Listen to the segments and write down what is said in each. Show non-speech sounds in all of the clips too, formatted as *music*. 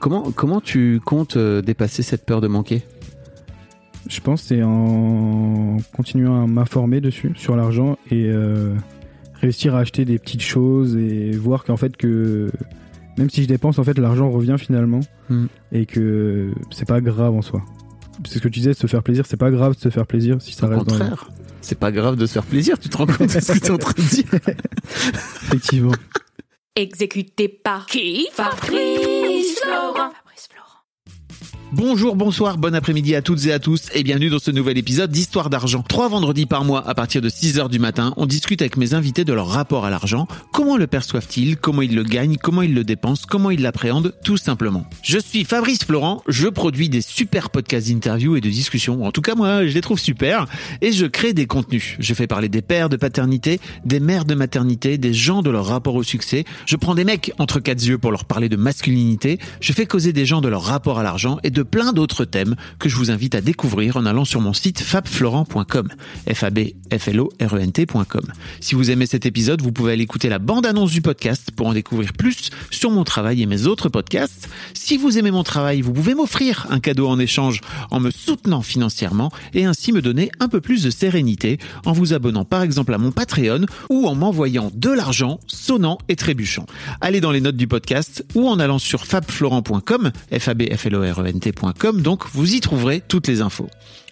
Comment, comment tu comptes euh, dépasser cette peur de manquer? Je pense que c'est en continuant à m'informer dessus, sur l'argent, et euh, réussir à acheter des petites choses et voir qu'en fait que même si je dépense, en fait l'argent revient finalement Hmm. et que c'est pas grave en soi. C'est ce que tu disais, se faire plaisir, c'est pas grave de se faire plaisir si ça Au reste dans contraire, c'est pas grave de se faire plaisir, tu te rends compte de ce que tu es en train de dire? *laughs* Effectivement. Exécuté par qui? Fabrice Florent. Bonjour, bonsoir, bon après-midi à toutes et à tous et bienvenue dans ce nouvel épisode d'Histoire d'argent. Trois vendredis par mois à partir de 6 heures du matin, on discute avec mes invités de leur rapport à l'argent, comment le perçoivent-ils, comment ils le gagnent, comment ils le dépensent, comment ils l'appréhendent, tout simplement. Je suis Fabrice Florent, je produis des super podcasts d'interviews et de discussions, en tout cas moi je les trouve super, et je crée des contenus. Je fais parler des pères de paternité, des mères de maternité, des gens de leur rapport au succès, je prends des mecs entre quatre yeux pour leur parler de masculinité, je fais causer des gens de leur rapport à l'argent et de plein d'autres thèmes que je vous invite à découvrir en allant sur mon site fabflorent.com. f a b f l o r e n t.com. Si vous aimez cet épisode, vous pouvez aller écouter la bande-annonce du podcast pour en découvrir plus sur mon travail et mes autres podcasts. Si vous aimez mon travail, vous pouvez m'offrir un cadeau en échange en me soutenant financièrement et ainsi me donner un peu plus de sérénité en vous abonnant par exemple à mon Patreon ou en m'envoyant de l'argent sonnant et trébuchant. Allez dans les notes du podcast ou en allant sur fabflorent.com, f a b f l o r e n donc vous y trouverez toutes les infos.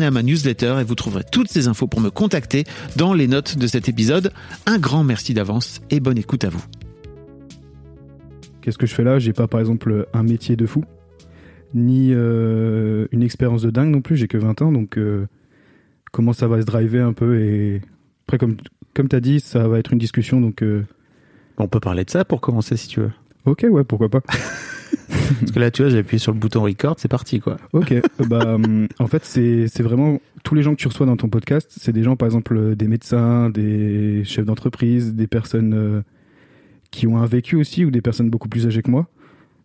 À ma newsletter et vous trouverez toutes ces infos pour me contacter dans les notes de cet épisode. Un grand merci d'avance et bonne écoute à vous. Qu'est-ce que je fais là? J'ai pas par exemple un métier de fou, ni euh, une expérience de dingue non plus, j'ai que 20 ans, donc euh, comment ça va se driver un peu et après comme, comme tu as dit, ça va être une discussion, donc euh, On peut parler de ça pour commencer si tu veux. ok ouais, pourquoi pas. *laughs* Parce que là, tu vois, j'ai appuyé sur le bouton record, c'est parti quoi. Ok, euh, bah hum, en fait c'est vraiment tous les gens que tu reçois dans ton podcast, c'est des gens par exemple euh, des médecins, des chefs d'entreprise, des personnes euh, qui ont un vécu aussi ou des personnes beaucoup plus âgées que moi.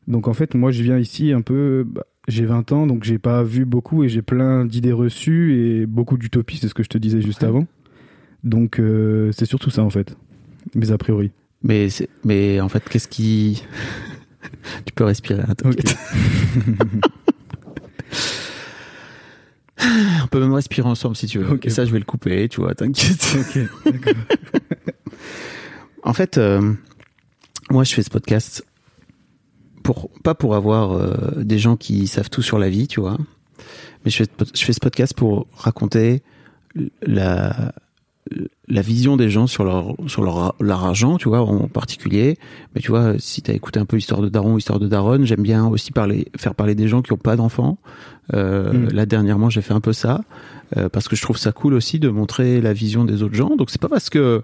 Donc en fait moi je viens ici un peu, bah, j'ai 20 ans donc j'ai pas vu beaucoup et j'ai plein d'idées reçues et beaucoup d'utopies, c'est ce que je te disais juste Ouais. avant. Donc euh, c'est surtout ça en fait, mes a priori. Mais, mais en fait, qu'est-ce qui. *laughs* tu peux respirer, hein, t'inquiète. *laughs* On peut même respirer ensemble si tu veux. Ok. Et ça, je vais le couper, tu vois, t'inquiète. *laughs* Ok, d'accord. En fait, euh, moi, je fais ce podcast pour pas pour avoir euh, des gens qui savent tout sur la vie, tu vois. Mais je fais, je fais ce podcast pour raconter la la vision des gens sur leur sur leur, leur argent, tu vois, en particulier. Mais tu vois, si t'as écouté un peu Histoire de Daron, Histoire de Daronne, j'aime bien aussi parler, faire parler des gens qui ont pas d'enfants. Euh, Mm. Là dernièrement, j'ai fait un peu ça euh, parce que je trouve ça cool aussi de montrer la vision des autres gens. Donc c'est pas parce que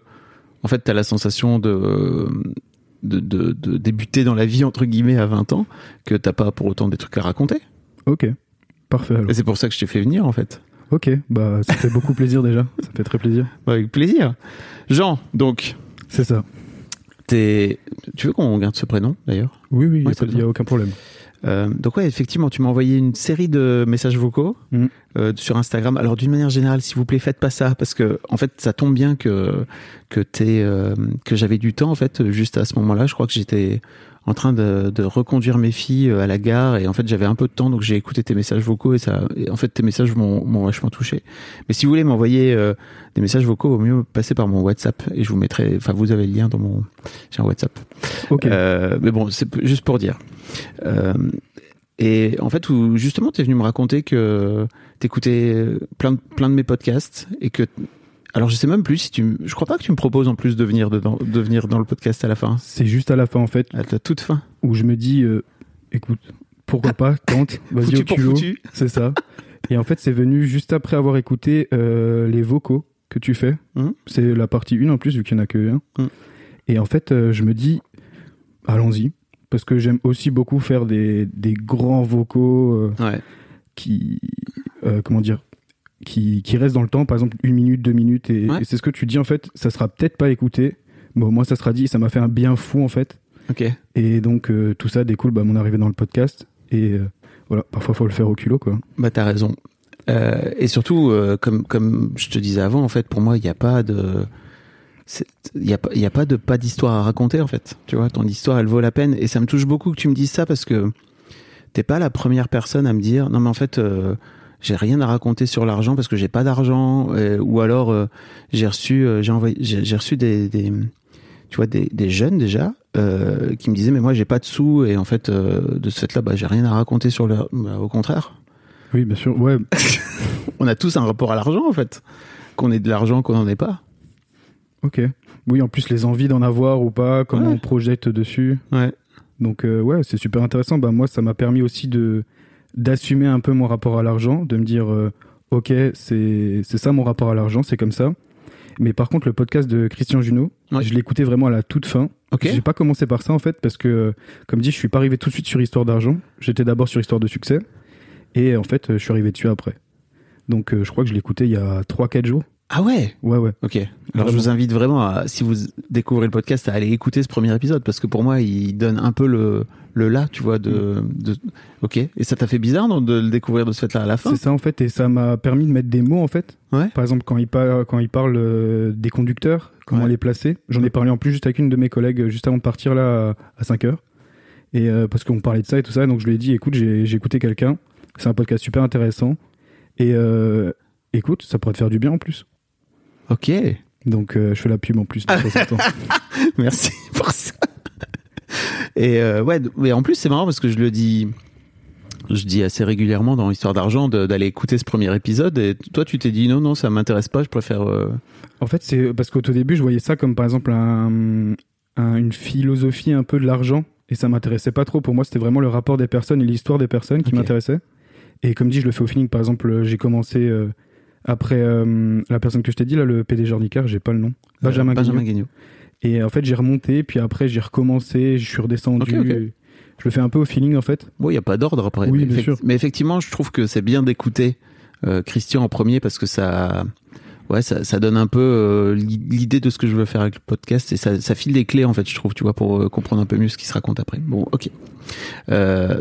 en fait t'as la sensation de de, de de débuter dans la vie entre guillemets à 20 ans que t'as pas pour autant des trucs à raconter. ok, parfait alors. Et c'est pour ça que je t'ai fait venir en fait. Ok, bah ça fait beaucoup plaisir déjà, ça fait très plaisir. Bah, Avec plaisir. Jean, donc C'est ça. t'es tu veux qu'on garde ce prénom d'ailleurs? Oui, oui, il Ouais, n'y a, aucun problème. Euh, donc ouais, effectivement, tu m'as envoyé une série de messages vocaux Mm. euh, sur Instagram. Alors d'une manière générale, s'il vous plaît, faites pas ça parce que en fait, ça tombe bien que que t'es euh, que j'avais du temps en fait juste à ce moment-là. Je crois que j'étais en train de, de reconduire mes filles euh, à la gare et en fait j'avais un peu de temps donc j'ai écouté tes messages vocaux et ça et en fait tes messages m'ont vachement touché. Mais si vous voulez m'envoyer euh, des messages vocaux, au mieux passer par mon WhatsApp et je vous mettrai. Enfin, vous avez le lien dans mon j'ai un WhatsApp. Ok. Euh, mais bon, c'est juste pour dire. Euh, et en fait, où justement, tu es venu me raconter que t'écoutais plein de, plein de mes podcasts et que. Alors, je sais même plus si tu. Je crois pas que tu me proposes en plus de venir, dedans, de venir dans le podcast à la fin. C'est juste à la fin en fait À la toute fin. où je me dis, euh, écoute, pourquoi pas, tente, *laughs* vas-y au culot. C'est ça. Et en fait, c'est venu juste après avoir écouté euh, les vocaux que tu fais. Mhm. C'est la partie 1 en plus, vu qu'il n'y en a que un. Mhm. Et en fait, euh, je me dis, allons-y. Parce que j'aime aussi beaucoup faire des, des grands vocaux Ouais. qui. comment dire qui, qui restent dans le temps, par exemple une minute, deux minutes. Et, Ouais. et c'est ce que tu dis, en fait, ça sera peut-être pas écouté. Mais au moins, ça sera dit. Ça m'a fait un bien fou, en fait. Ok. Et donc, euh, tout ça découle bah, mon arrivée dans le podcast. Et euh, voilà, parfois, faut le faire au culot, quoi. Bah, t'as raison. Euh, et surtout, comme, comme je te disais avant, en fait, pour moi, il n'y a pas de. Il n'y a, y a pas de pas d'histoire à raconter, en fait. Tu vois, ton histoire, elle vaut la peine. Et ça me touche beaucoup que tu me dises ça parce que t'es pas la première personne à me dire non, mais en fait, euh, j'ai rien à raconter sur l'argent parce que j'ai pas d'argent. euh, ou alors, euh, j'ai reçu, euh, j'ai envoyé, j'ai reçu des, des, tu vois, des, des jeunes déjà qui me disaient mais moi j'ai pas de sous et en fait de ce fait-là bah j'ai rien à raconter sur le bah, au contraire Oui, bien sûr. Ouais, *laughs* on a tous un rapport à l'argent en fait qu'on ait de l'argent qu'on n'en ait pas ok. Oui, en plus, les envies d'en avoir ou pas, comment Ouais. on projette dessus. ouais Donc, ouais, c'est super intéressant. Bah, moi, ça m'a permis aussi de d'assumer un peu mon rapport à l'argent, de me dire, euh, ok, c'est ça mon rapport à l'argent, c'est comme ça. Mais par contre, le podcast de Christian Junot, Ouais. je écouté vraiment à la toute fin. ok J'ai pas commencé par ça en fait parce que, comme dit, je suis pas arrivé tout de suite sur Histoire d'argent. J'étais d'abord sur Histoire de succès et en fait, euh, je suis arrivé dessus après. Donc, euh, je crois que je l'ai écouté il y a 3-4 jours. Ah ouais? Ouais, ouais. ok alors Vraiment. je vous invite vraiment à si vous découvrez le podcast à aller écouter ce premier épisode parce que pour moi il donne un peu le le là tu vois de, de... ok et ça t'a fait bizarre de le découvrir de ce fait là à la fin? C'est ça en fait et ça m'a permis de mettre des mots en fait. Ouais. Par exemple, quand il, par- quand il parle euh, des conducteurs, comment Ouais. les placer. J'en ai parlé en plus juste avec une de mes collègues euh, juste avant de partir là à 5 heures. Et euh, parce qu'on parlait de ça et tout ça, donc je lui ai dit écoute, j'ai j'ai écouté quelqu'un, c'est un podcast super intéressant. Et euh, écoute, ça pourrait te faire du bien en plus. Ok Donc euh, je fais la pub en plus. de. *laughs* Merci pour ça. Et euh, ouais, mais en plus c'est marrant parce que je le dis, je dis assez régulièrement dans Histoire d'argent d'aller écouter ce premier épisode. Et toi, tu t'es dit non, non, ça m'intéresse pas. Je préfère. euh, En fait, c'est parce qu'au tout début, je voyais ça comme par exemple un- un- une philosophie un peu de l'argent et ça m'intéressait pas trop. Pour moi, c'était vraiment le rapport des personnes et l'histoire des personnes qui Ok. m'intéressait. Et comme dit, je le fais au feeling. Par exemple, j'ai commencé après euh, la personne que je t'ai dit là, le PDG Ornicar, j'ai pas le nom, Benjamin. euh, Benjamin Gagnon. Gagnon. Et en fait, j'ai remonté, puis après, j'ai recommencé, je suis redescendu. Je le fais un peu au feeling en fait. Bon, il y a pas d'ordre après. Oui, mais, bien sûr. mais effectivement, je trouve que c'est bien d'écouter euh, Christian en premier parce que ça, ouais, ça, ça donne un peu euh, l'i- l'idée de ce que je veux faire avec le podcast et ça, ça file des clés en fait, je trouve, tu vois, pour euh, comprendre un peu mieux ce qui se raconte après. Bon, ok.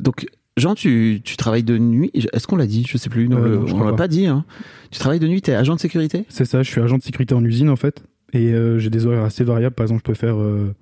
Donc. Jean, tu, tu travailles de nuit. Est-ce qu'on l'a dit? Je sais plus. Non, Euh, non, je on l'a pas. dit. Hein. Tu travailles de nuit. T'es agent de sécurité? C'est ça, je suis agent de sécurité en usine en fait. Et euh, j'ai des horaires assez variables. Par exemple, je peux faire euh,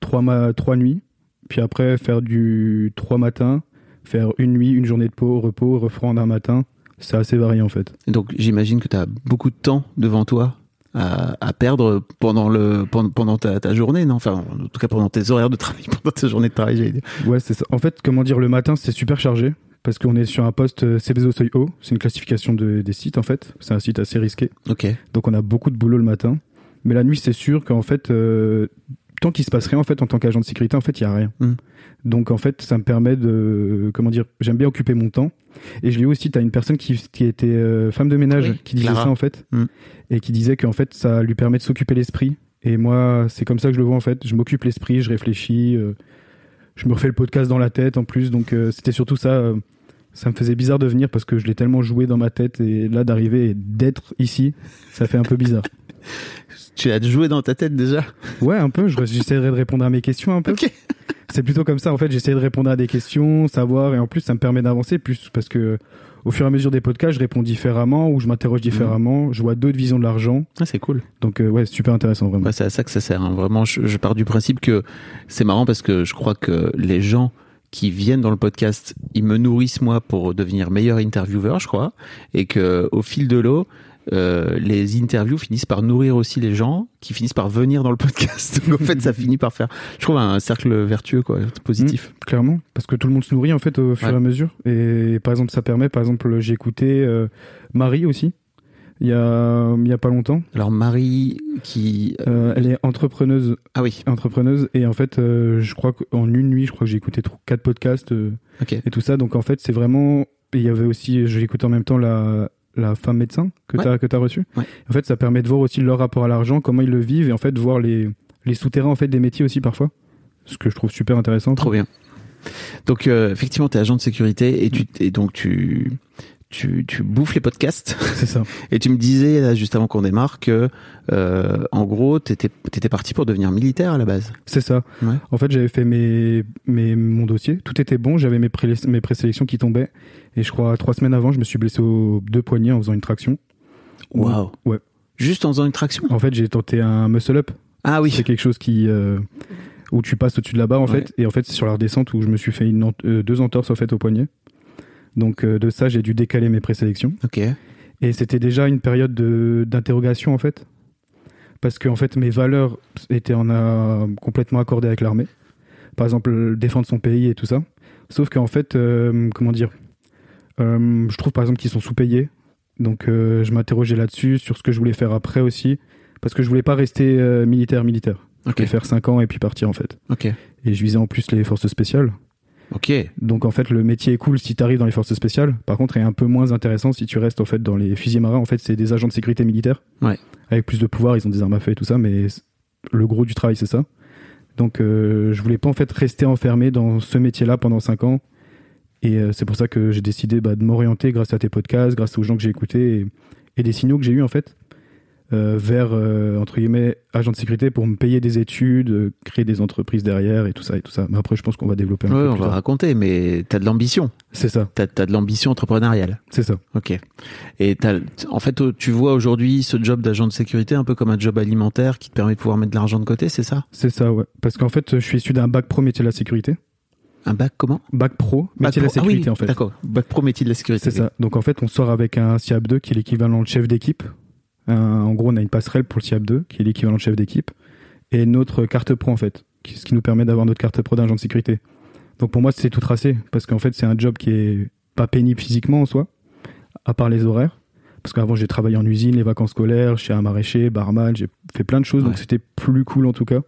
trois, ma trois nuits, puis après faire du trois matins, faire une nuit, une journée de pause, repos, reprendre un matin. C'est assez varié en fait. Donc j'imagine que tu as beaucoup de temps devant toi à, à perdre pendant le pendant, pendant ta, ta journée, non? Enfin, en tout cas pendant tes horaires de travail, *laughs* pendant tes journées de travail, j'allais dire. Ouais, c'est ça. En fait, comment dire, le matin, c'est super chargé. Parce qu'on est sur un poste euh, Céveso Seuil haut. C'est une classification de- des sites en fait. C'est un site assez risqué. Ok. Donc on a beaucoup de boulot le matin. Mais la nuit, c'est sûr qu'en fait, euh, tant qu'il se passe rien en fait en tant qu'agent de sécurité, en fait, il y a rien. Mm. Donc en fait, ça me permet de, comment dire, j'aime bien occuper mon temps. Et je l'ai aussi, t'as une personne qui, qui était euh, femme de ménage Oui, qui disait Clara. ça en fait, Mm. et qui disait qu'en fait, ça lui permet de s'occuper l'esprit. Et moi, c'est comme ça que je le vois en fait. Je m'occupe l'esprit, je réfléchis, euh, je me refais le podcast dans la tête en plus. Donc euh, c'était surtout ça. Ça me faisait bizarre de venir parce que je l'ai tellement joué dans ma tête et là d'arriver et d'être ici, ça fait un peu bizarre. *laughs* Tu as joué dans ta tête déjà? Ouais, un peu. je- J'essaierai de répondre à mes questions un peu. Ok. c'est plutôt comme ça. En fait, j'essaie de répondre à des questions, savoir, et en plus, ça me permet d'avancer plus parce que au fur et à mesure des podcasts, je réponds différemment ou je m'interroge différemment. Je vois d'autres visions de l'argent. Ah, c'est cool. Donc, euh, ouais, super intéressant, vraiment. C'est à ça que ça sert. hein. Vraiment, je, je pars du principe que c'est marrant parce que je crois que les gens qui viennent dans le podcast, ils me nourrissent moi pour devenir meilleur intervieweur, je crois, et que au fil de l'eau, euh, les interviews finissent par nourrir aussi les gens qui finissent par venir dans le *laughs* podcast. Donc en fait, ça *laughs* finit par faire, je trouve, un cercle vertueux, quoi, positif. Mmh, clairement, parce que tout le monde se nourrit en fait au fur Ouais. et à mesure. Et par exemple, ça permet, par exemple, j'ai écouté euh, Marie aussi. Il y a, il y a pas longtemps. Alors Marie, qui, Euh, elle est entrepreneuse, ah oui, entrepreneuse, et en fait, euh, je crois qu'en une nuit, je crois que j'ai écouté quatre podcasts euh, et tout ça. Donc en fait, c'est vraiment. Il y avait aussi, j'ai écouté en même temps la la femme médecin que Ouais. t'as que reçue. Ouais. En fait, ça permet de voir aussi leur rapport à l'argent, comment ils le vivent, et en fait, voir les les souterrains en fait des métiers aussi parfois. Ce que je trouve super intéressant. trop bien. Donc euh, effectivement, tu es agent de sécurité et tu, et donc tu, tu, tu bouffes les podcasts. C'est ça. *laughs* Et tu me disais là juste avant qu'on démarre que, euh, en gros, t'étais étais parti pour devenir militaire à la base. C'est ça. Ouais. En fait, j'avais fait mes, mes, mon dossier. Tout était bon. J'avais mes, pré mes présélections qui tombaient. Et je crois, trois semaines avant, je me suis blessé aux deux poignets en faisant une traction. Waouh. Ouais. Juste en faisant une traction? En fait, j'ai tenté un muscle-up. Ah oui. C'est quelque chose qui, euh, où tu passes au-dessus de la barre, en Ouais. fait. Et en fait, c'est sur la redescente où je me suis fait une, euh, deux entorses, en fait, au poignet. Donc, euh, de ça, j'ai dû décaler mes présélections. Ok. Et c'était déjà une période de- d'interrogation en fait. Parce que en fait mes valeurs étaient en a, complètement accordées avec l'armée. Par exemple défendre son pays et tout ça. Sauf qu'en fait, euh, comment dire, euh, je trouve par exemple qu'ils sont sous-payés. Donc euh, je m'interrogeais là-dessus, sur ce que je voulais faire après aussi. Parce que je voulais pas rester militaire militaire. Je voulais faire 5 ans et puis partir en fait. Ok. Et je visais en plus les forces spéciales. Ok. Donc en fait le métier est cool si tu arrives dans les forces spéciales. Par contre, il est un peu moins intéressant si tu restes en fait dans les fusiliers marins. En fait, c'est des agents de sécurité militaire. Ouais. Avec plus de pouvoir, ils ont des armes à feu et tout ça, mais le gros du travail c'est ça. Donc euh, je voulais pas en fait rester enfermé dans ce métier-là pendant 5 ans. Et euh, c'est pour ça que j'ai décidé bah, de m'orienter grâce à tes podcasts, grâce aux gens que j'ai écoutés et, et des signaux que j'ai eu en fait vers euh, entre guillemets agent de sécurité pour me payer des études, euh, créer des entreprises derrière et tout ça et tout ça. Mais après je pense qu'on va développer un Ouais, peu on plus va tard. raconter, mais t'as de l'ambition. C'est ça, T'as as de l'ambition entrepreneuriale. c'est ça. Ok. Et t'as- en fait, tu vois aujourd'hui ce job d'agent de sécurité un peu comme un job alimentaire qui te permet de pouvoir mettre de l'argent de côté, c'est ça? C'est ça, ouais. Parce qu'en fait, je suis issu d'un bac pro métier de la sécurité. Un bac comment? Bac pro métier Bac de la pro- ah oui, sécurité, en fait. D'accord. Bac pro métier de la sécurité. C'est ça. Donc en fait, on sort avec un SIAP 2 qui est l'équivalent de chef d'équipe. Un- en gros, on a une passerelle pour le SIAP 2 qui est l'équivalent de chef d'équipe. Et notre carte pro, en fait. Ce qui nous permet d'avoir notre carte pro d'agent de sécurité. Donc pour moi, c'est tout tracé. Parce qu'en fait, c'est un job qui est pas pénible physiquement en soi. À part les horaires. Parce qu'avant, j'ai travaillé en usine, les vacances scolaires, chez un maraîcher, barman, j'ai fait plein de choses. Donc c'était plus cool en tout cas.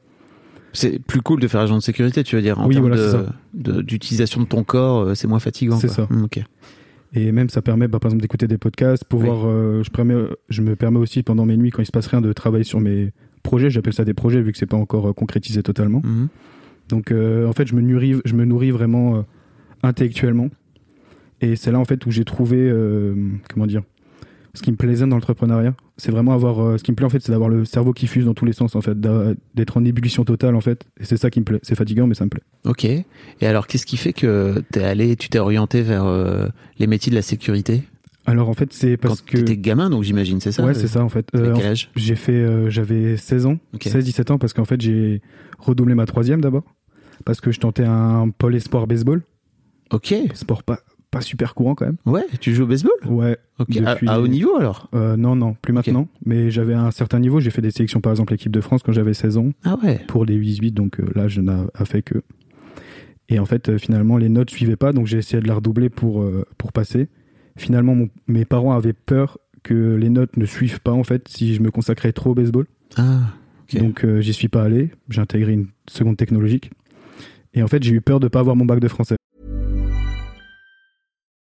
C'est plus cool de faire agent de sécurité, tu veux dire, en Oui, termes voilà, c'est de- ça. de- d'utilisation de, ton corps, euh, c'est moins fatigant. C'est ça. Ok. Et même, ça permet, bah, par exemple, d'écouter des podcasts, pouvoir, euh, je, permets, je me permets aussi pendant mes nuits, quand il se passe rien, de travailler sur mes projets. J'appelle ça des projets vu que c'est pas encore euh, concrétisé totalement. Mhm. Donc, euh, en fait, je me nourris, je me nourris vraiment euh, intellectuellement. Et c'est là, en fait, où j'ai trouvé, comment dire, ce qui me plaisait dans l'entrepreneuriat. C'est vraiment avoir, euh, ce qui me plaît, en fait, c'est d'avoir le cerveau qui fuse dans tous les sens, en fait, d'être en ébullition totale, en fait. Et c'est ça qui me plaît. C'est fatigant, mais ça me plaît. Ok. Et alors, qu'est-ce qui fait que t'es allé, tu t'es orienté vers euh, les métiers de la sécurité? Alors, en fait, c'est parce Quand que. t'étais gamin, donc j'imagine, c'est ça ouais, c'est ça, en fait. Euh, quel âge? J'ai fait, euh, j'avais 16 ans, Ok. 16-17 ans, parce qu'en fait, j'ai redoublé ma troisième d'abord. Parce que je tentais un pôle espoir baseball. Ok. Sport pas, pas super courant quand même. Ouais, tu joues au baseball? Ouais. Ok. À- Depuis- À, haut niveau alors? Euh, non, non, plus maintenant. Mais j'avais un certain niveau. J'ai fait des sélections, par exemple, l'équipe de France quand j'avais 16 ans, Ah ouais. pour les 18, donc euh, là, je n'ai fait que. Et en fait, euh, finalement, les notes suivaient pas, donc j'ai essayé de la redoubler pour, euh, pour passer. Finalement, mon- mes parents avaient peur que les notes ne suivent pas, en fait, si je me consacrais trop au baseball. Ah. Ok. Donc euh, j'y suis pas allé, j'ai intégré une seconde technologique. Et en fait j'ai eu peur de pas avoir mon bac de français.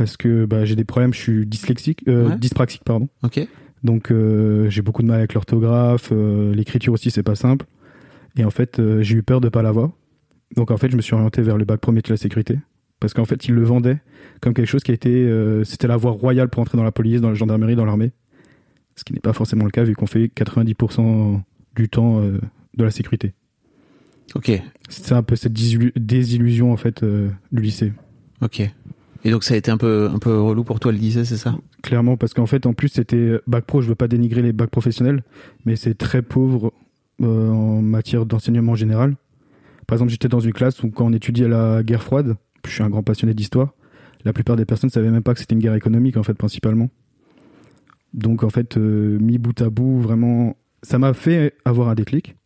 Parce que bah, j'ai des problèmes, je suis dyslexique, euh, Ouais. dyspraxique, pardon. Ok. Donc euh, j'ai beaucoup de mal avec l'orthographe, euh, l'écriture aussi c'est pas simple. Et en fait j'ai eu peur de pas l'avoir. Donc en fait je me suis orienté vers le bac premier de la sécurité. Parce qu'en fait ils le vendaient comme quelque chose qui a été... C'était la voie royale pour entrer dans la police, dans la gendarmerie, dans l'armée. Ce qui n'est pas forcément le cas vu qu'on fait 90% du temps de la sécurité. Ok. C'est un peu cette désillu- désillusion en fait du lycée. Ok. Et donc ça a été un peu un peu relou pour toi le lycée, c'est ça? Clairement, parce qu'en fait, en plus, c'était bac pro. Je veux pas dénigrer les bacs professionnels, mais c'est très pauvre euh, en matière d'enseignement général. Par exemple, j'étais dans une classe où, quand on étudiait la guerre froide, je suis un grand passionné d'histoire, la plupart des personnes ne savaient même pas que c'était une guerre économique, en fait, principalement. Donc, en fait, euh, mis bout à bout, vraiment, ça m'a fait avoir un déclic.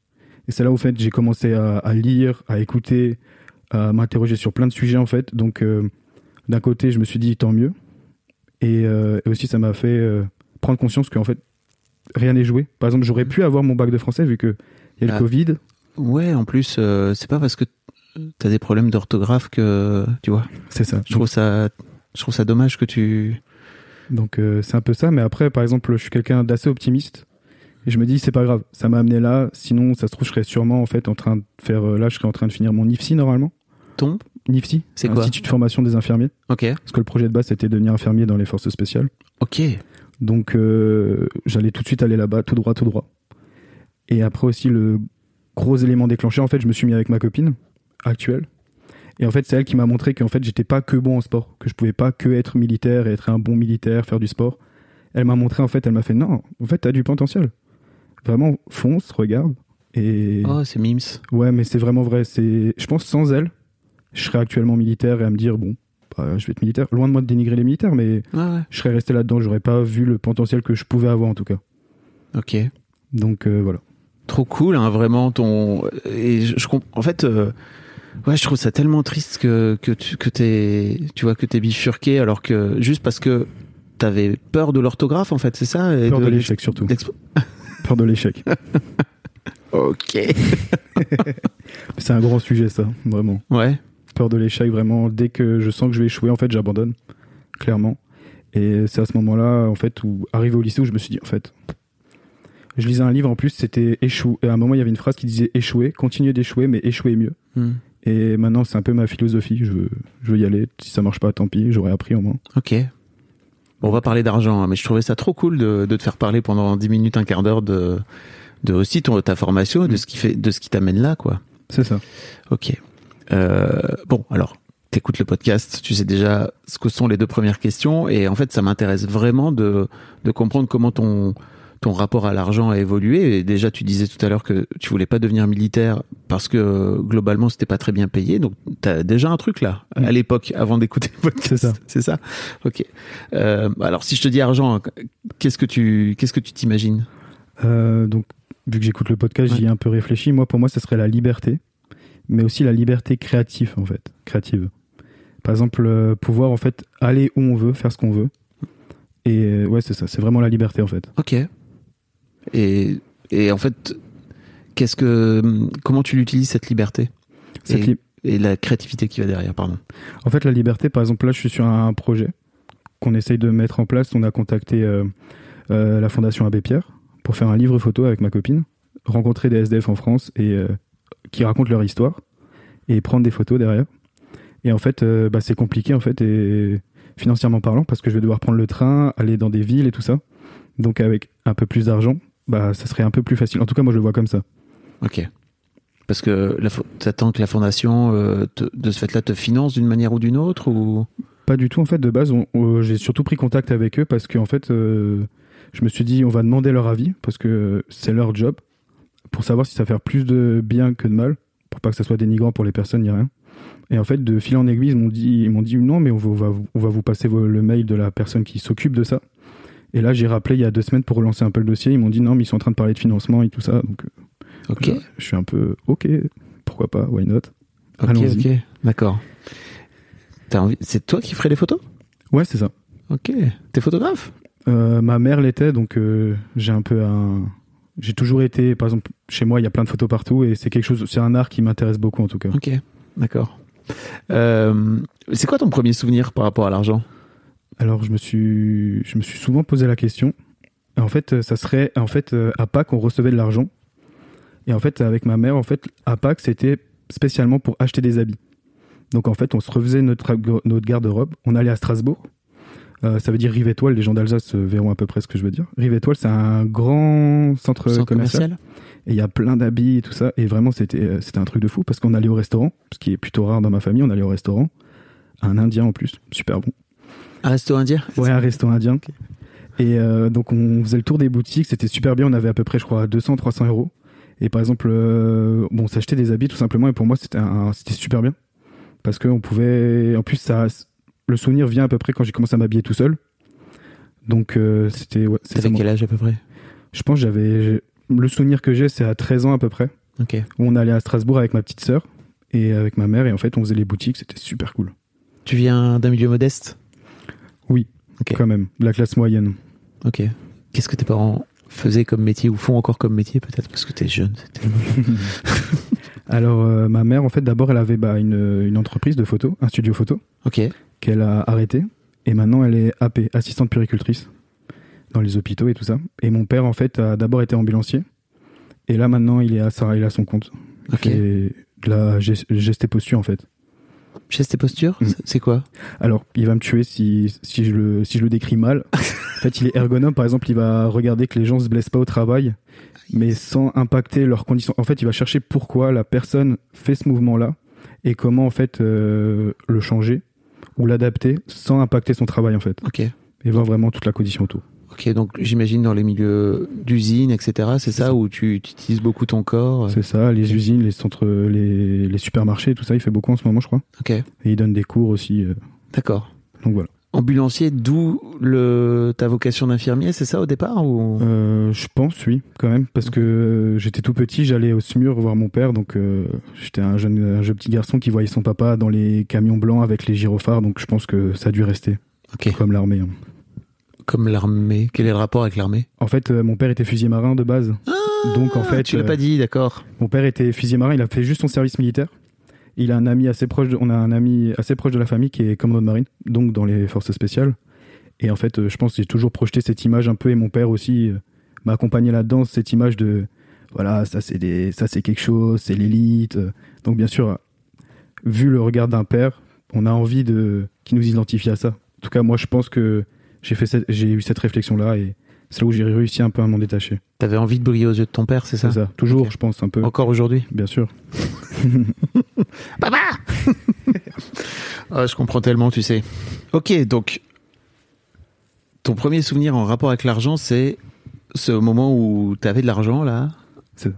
Et c'est là où, en fait, j'ai commencé à, lire, à écouter, à m'interroger sur plein de sujets, en fait. Donc, euh, d'un côté, je me suis dit, tant mieux. Et, euh, et aussi, ça m'a fait euh, prendre conscience qu'en fait, rien n'est joué. Par exemple, j'aurais pu avoir mon bac de français vu que il y a le Ah. Covid. Ouais, en plus, euh, c'est pas parce que t'as des problèmes d'orthographe que tu vois. C'est ça. Je trouve ça, je trouve ça dommage que tu. Donc c'est un peu ça. Mais après, par exemple, je suis quelqu'un d'assez optimiste. Et je me dis, c'est pas grave, ça m'a amené là. Sinon, ça se trouve, je serais sûrement en fait en train de faire. là, je serais en train de finir mon IFSI normalement. Ton NIFSI, C'est quoi Institut de formation des infirmiers. Ok. Parce que le projet de base, c'était de devenir infirmier dans les forces spéciales. Ok. Donc euh, j'allais tout de suite aller là-bas, tout droit, tout droit. Et après aussi le gros élément déclencheur, en fait, je me suis mis avec ma copine actuelle. Et en fait, c'est elle qui m'a montré qu'en fait, j'étais pas que bon en sport, que je pouvais pas que être militaire et être un bon militaire, faire du sport. Elle m'a montré en fait, elle m'a fait non, en fait, t'as du potentiel. Vraiment, fonce, regarde. Et Oh, c'est Mims. ouais, mais c'est vraiment vrai. C'est, je pense, sans elle, je serais actuellement militaire et à me dire bon, bah, je vais être militaire. Loin de moi de dénigrer les militaires, mais ouais. je serais resté là-dedans. J'aurais pas vu le potentiel que je pouvais avoir en tout cas. Ok. Donc euh, voilà. Trop cool, hein, vraiment ton. Et je, je comp- En fait, euh, ouais, je trouve ça tellement triste que que tu que t'es, tu vois, que t'es bifurqué alors que juste parce que t'avais peur de l'orthographe, en fait, c'est ça. et Peur de l'échec surtout. *laughs* Peur de l'échec. *laughs* Ok. *laughs* C'est un grand sujet ça, vraiment. Ouais. Peur de l'échec, vraiment. Dès que je sens que je vais échouer, en fait, j'abandonne, clairement. Et c'est à ce moment-là, en fait, où arrivé au lycée, où je me suis dit, en fait, je lisais un livre en plus, c'était échouer. Et à un moment, il y avait une phrase qui disait échouer, continuer d'échouer, mais échouer mieux. Hmm. Et maintenant, c'est un peu ma philosophie. Je veux, je veux y aller. Si ça marche pas, tant pis. J'aurais appris au moins. Ok. Bon, on va parler d'argent, hein, mais je trouvais ça trop cool de, de te faire parler pendant 10 minutes, un quart d'heure de, de aussi ton, ta formation, de ce qui fait, de ce qui t'amène là, quoi. C'est ça. Ok. Euh, bon, alors, t'écoutes le podcast, tu sais déjà ce que sont les deux premières questions, et en fait, ça m'intéresse vraiment de, de comprendre comment ton, ton rapport à l'argent a évolué. Et déjà, tu disais tout à l'heure que tu voulais pas devenir militaire parce que globalement, c'était pas très bien payé. Donc, t'as déjà un truc là, à l'époque, avant d'écouter le podcast. C'est ça. Ça? Ok. Euh, alors, si je te dis argent, qu'est-ce que tu, qu'est-ce que tu t'imagines? Euh, donc, vu que j'écoute le podcast, Ouais. j'y ai un peu réfléchi. Moi, pour moi, ce serait la liberté, mais aussi la liberté créative, en fait, créative. Par exemple, euh, pouvoir en fait aller où on veut, faire ce qu'on veut. Et euh, ouais, c'est ça. C'est vraiment la liberté, en fait. Ok. Et, et en fait, qu'est-ce que, comment tu l'utilises cette liberté? Cette et, li- et la créativité qui va derrière, pardon. En fait, la liberté, par exemple, là, je suis sur un projet qu'on essaye de mettre en place. On a contacté euh, la Fondation Abbé Pierre pour faire un livre photo avec ma copine, rencontrer des SDF en France et qui racontent leur histoire et prendre des photos derrière. Et en fait, euh, bah, c'est compliqué en fait et financièrement parlant parce que je vais devoir prendre le train, aller dans des villes et tout ça. Donc avec un peu plus d'argent, bah ça serait un peu plus facile. En tout cas, moi je le vois comme ça. Ok. Parce que la fo- t'attends que la fondation, euh, te- de ce fait-là, te finance d'une manière ou d'une autre ou? Pas du tout en fait de base. J'ai surtout pris contact avec eux parce que en fait, euh, Je me suis dit, on va demander leur avis parce que c'est leur job pour savoir si ça fait plus de bien que de mal, pour pas que ça soit dénigrant pour les personnes ni rien. Et en fait, de fil en aiguille, ils m'ont dit, ils m'ont dit non, mais on va, on va vous passer le mail de la personne qui s'occupe de ça. Et là, j'ai rappelé il y a deux semaines pour relancer un peu le dossier. Ils m'ont dit non, mais ils sont en train de parler de financement et tout ça. Donc, euh, Ok. je, je suis un peu ok, pourquoi pas, why not? Ok, ok. D'accord. T'as envie... C'est toi qui ferais les photos? Ouais, c'est ça. Ok. T'es photographe? Euh, ma mère l'était, donc euh, j'ai un peu un. J'ai toujours été, par exemple, chez moi, il y a plein de photos partout et c'est quelque chose, c'est un art qui m'intéresse beaucoup en tout cas. Ok. D'accord. Euh, c'est quoi ton premier souvenir par rapport à l'argent? Alors je me suis, je me suis souvent posé la question. En fait, ça serait, en fait, euh, à Pâques, on recevait de l'argent. Et en fait, avec ma mère, en fait, à Pâques, c'était spécialement pour acheter des habits. Donc en fait, on se refaisait notre, notre garde-robe. On allait à Strasbourg. Euh, ça veut dire Rive Étoile. Les gens d'Alsace euh, verront à peu près ce que je veux dire. Rive Étoile, c'est un grand centre, Centre commercial. Et il y a plein d'habits et tout ça. Et vraiment, c'était euh, c'était un truc de fou parce qu'on allait au restaurant, ce qui est plutôt rare dans ma famille. On allait au restaurant. Un indien en plus, super bon. Un resto indien? Ouais, un resto indien. Et euh, donc, on faisait le tour des boutiques. C'était super bien. On avait à peu près, je crois, 200, 300 euros. Et par exemple, euh, bon, on s'achetait des habits tout simplement. Et pour moi, c'était super bien. Parce qu'on pouvait. En plus, ça, le souvenir vient à peu près quand j'ai commencé à m'habiller tout seul. Donc, euh, c'était. Ouais, T'avais quel âge à peu près? Je pense que j'avais. Le souvenir que j'ai, c'est à 13 ans à peu près. Ok. où on allait à Strasbourg avec ma petite sœur et avec ma mère et en fait on faisait les boutiques, c'était super cool. Tu viens d'un milieu modeste? Oui, Ok. quand même, de la classe moyenne. Ok. Qu'est-ce que tes parents faisaient comme métier ou font encore comme métier peut-être? Parce que t'es jeune *laughs* Alors euh, ma mère en fait d'abord elle avait bah, une, une entreprise de photo, un studio photo Ok. Qu'elle a arrêté et maintenant elle est AP, assistante puricultrice dans les hôpitaux et tout ça. Et mon père en fait a d'abord été ambulancier et là maintenant il est à, ça, il est à son compte. Il Ok. fait de la gest- geste et posture en fait. Geste et posture Mm. c'est- C'est quoi? Alors, il va me tuer si, si, je, le, si je le décris mal. *laughs* en fait, il est ergonome. Par exemple, il va regarder que les gens se blessent pas au travail, mais sans impacter leurs conditions. En fait, il va chercher pourquoi la personne fait ce mouvement-là et comment, en fait, euh, le changer ou l'adapter sans impacter son travail, en fait. Ok. Et voir vraiment toute la condition autour. Ok, donc j'imagine dans les milieux d'usine, etc. C'est ça, ça. où tu, tu utilises beaucoup ton corps. euh, C'est ça, les usines, les centres, les, les supermarchés, tout ça, il fait beaucoup en ce moment, je crois. Ok, Et il donne des cours aussi. euh, d'accord. donc voilà. Ambulancier, d'où le ta vocation d'infirmier, c'est ça au départ ou? Euh, je pense, oui, quand même, parce que euh, j'étais tout petit, j'allais au SMUR voir mon père, donc euh, j'étais un jeune, un jeune petit garçon qui voyait son papa dans les camions blancs avec les gyrophares, donc je pense que ça a dû rester, comme l'armée. hein. Comme l'armée. Quel est le rapport avec l'armée? En fait, euh, mon père était fusier marin de base, donc en fait, Ah, Tu l'as pas dit, d'accord. mon père était fusier marin, il a fait juste son service militaire. Il a un ami assez proche, de- on a un ami assez proche de la famille qui est commandant de marine, donc dans les forces spéciales. Et en fait, euh, je pense que j'ai toujours projeté cette image un peu, et mon père aussi euh, m'a accompagné là-dedans, cette image de, voilà, ça c'est des, ça c'est quelque chose, c'est l'élite. Euh, Donc bien sûr, vu le regard d'un père, on a envie de, qui nous identifie à ça. En tout cas, moi, je pense que j'ai fait, j'ai eu cette réflexion-là, et c'est là où j'ai réussi un peu à m'en détacher. T'avais envie de briller aux yeux de ton père, c'est ça C'est ça. Toujours, je pense un peu. Encore aujourd'hui Bien sûr. *laughs* Papa Ah, Je comprends tellement, tu sais. Ok, donc ton premier souvenir en rapport avec l'argent, c'est ce moment où tu avais de l'argent là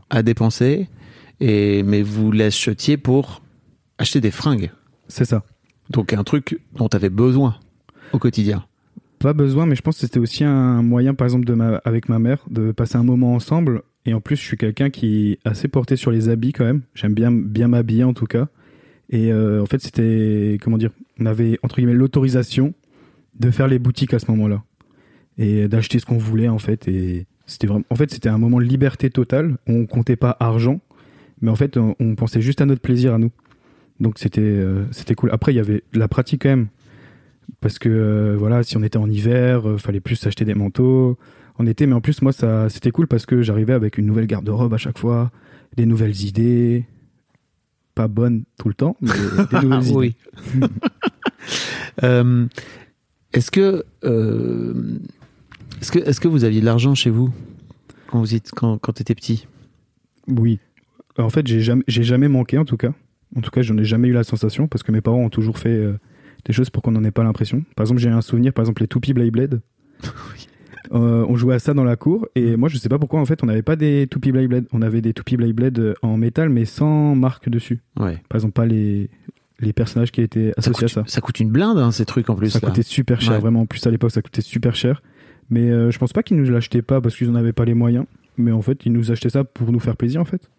à dépenser, et mais vous l'achetiez pour acheter des fringues. C'est ça. Donc un truc dont tu avais besoin au quotidien. Pas besoin, mais je pense que c'était aussi un moyen, par exemple, de ma, avec ma mère, de passer un moment ensemble. Et en plus, je suis quelqu'un qui est assez porté sur les habits quand même. J'aime bien, bien m'habiller en tout cas. Et euh, en fait, c'était, comment dire, on avait, entre guillemets, l'autorisation de faire les boutiques à ce moment-là. Et d'acheter ce qu'on voulait, en fait. Et c'était vraiment, en fait, c'était un moment de liberté totale. On comptait pas argent, mais en fait, on, pensait juste à notre plaisir à nous. Donc c'était, euh, c'était cool. Après, il y avait de la pratique quand même parce que euh, voilà si on était en hiver euh, fallait plus s'acheter des manteaux en été. Mais en plus moi ça c'était cool parce que j'arrivais avec une nouvelle garde-robe à chaque fois des nouvelles idées. Pas bonnes tout le temps mais des *laughs* nouvelles idées Ah oui. *laughs* Euh, est-ce que euh, est-ce que est-ce que vous aviez de l'argent chez vous quand vous êtes quand quand étais petit? Oui. En fait j'ai jamais j'ai jamais manqué en tout cas. En tout cas j'en ai jamais eu la sensation parce que mes parents ont toujours fait euh, des choses pour qu'on n'en ait pas l'impression par exemple j'ai un souvenir par exemple les toupies Blade *laughs* Euh, on jouait à ça dans la cour et moi je sais pas pourquoi en fait on n'avait pas des Toupee Blade Blade, on avait des Toupee Blade Blade euh, en métal mais sans marque dessus. Ouais. Par exemple pas les les personnages qui étaient Ça associés coûte, à ça. ça coûte une blinde, hein, ces trucs en plus. Ça là. coûtait super cher Ouais. vraiment en plus à l'époque ça coûtait super cher. Mais euh, je pense pas qu'ils nous l'achetaient pas parce qu'ils en avaient pas les moyens mais en fait ils nous achetaient ça pour nous faire plaisir en fait.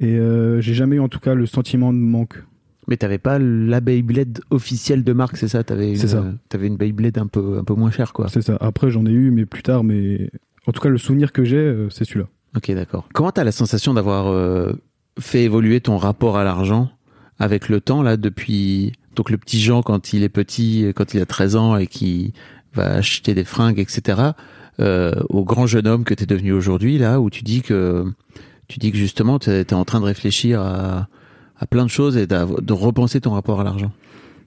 Et euh, j'ai jamais eu en tout cas le sentiment de manque. Mais t'avais pas la Beyblade officielle de marque, c'est ça? T'avais une, ça. euh, T'avais une Beyblade un peu, un peu moins chère, quoi. C'est ça. Après j'en ai eu mais plus tard mais en tout cas le souvenir que j'ai euh, c'est celui-là. Ok, d'accord. Comment t'as la sensation d'avoir euh, fait évoluer ton rapport à l'argent avec le temps, là, depuis... Donc le petit Jean, quand il est petit, quand il a 13 ans et qui va acheter des fringues, etc., euh, au grand jeune homme que t'es devenu aujourd'hui, là, où tu dis que... Tu dis que justement, t'es es en train de réfléchir à, à plein de choses et de repenser ton rapport à l'argent.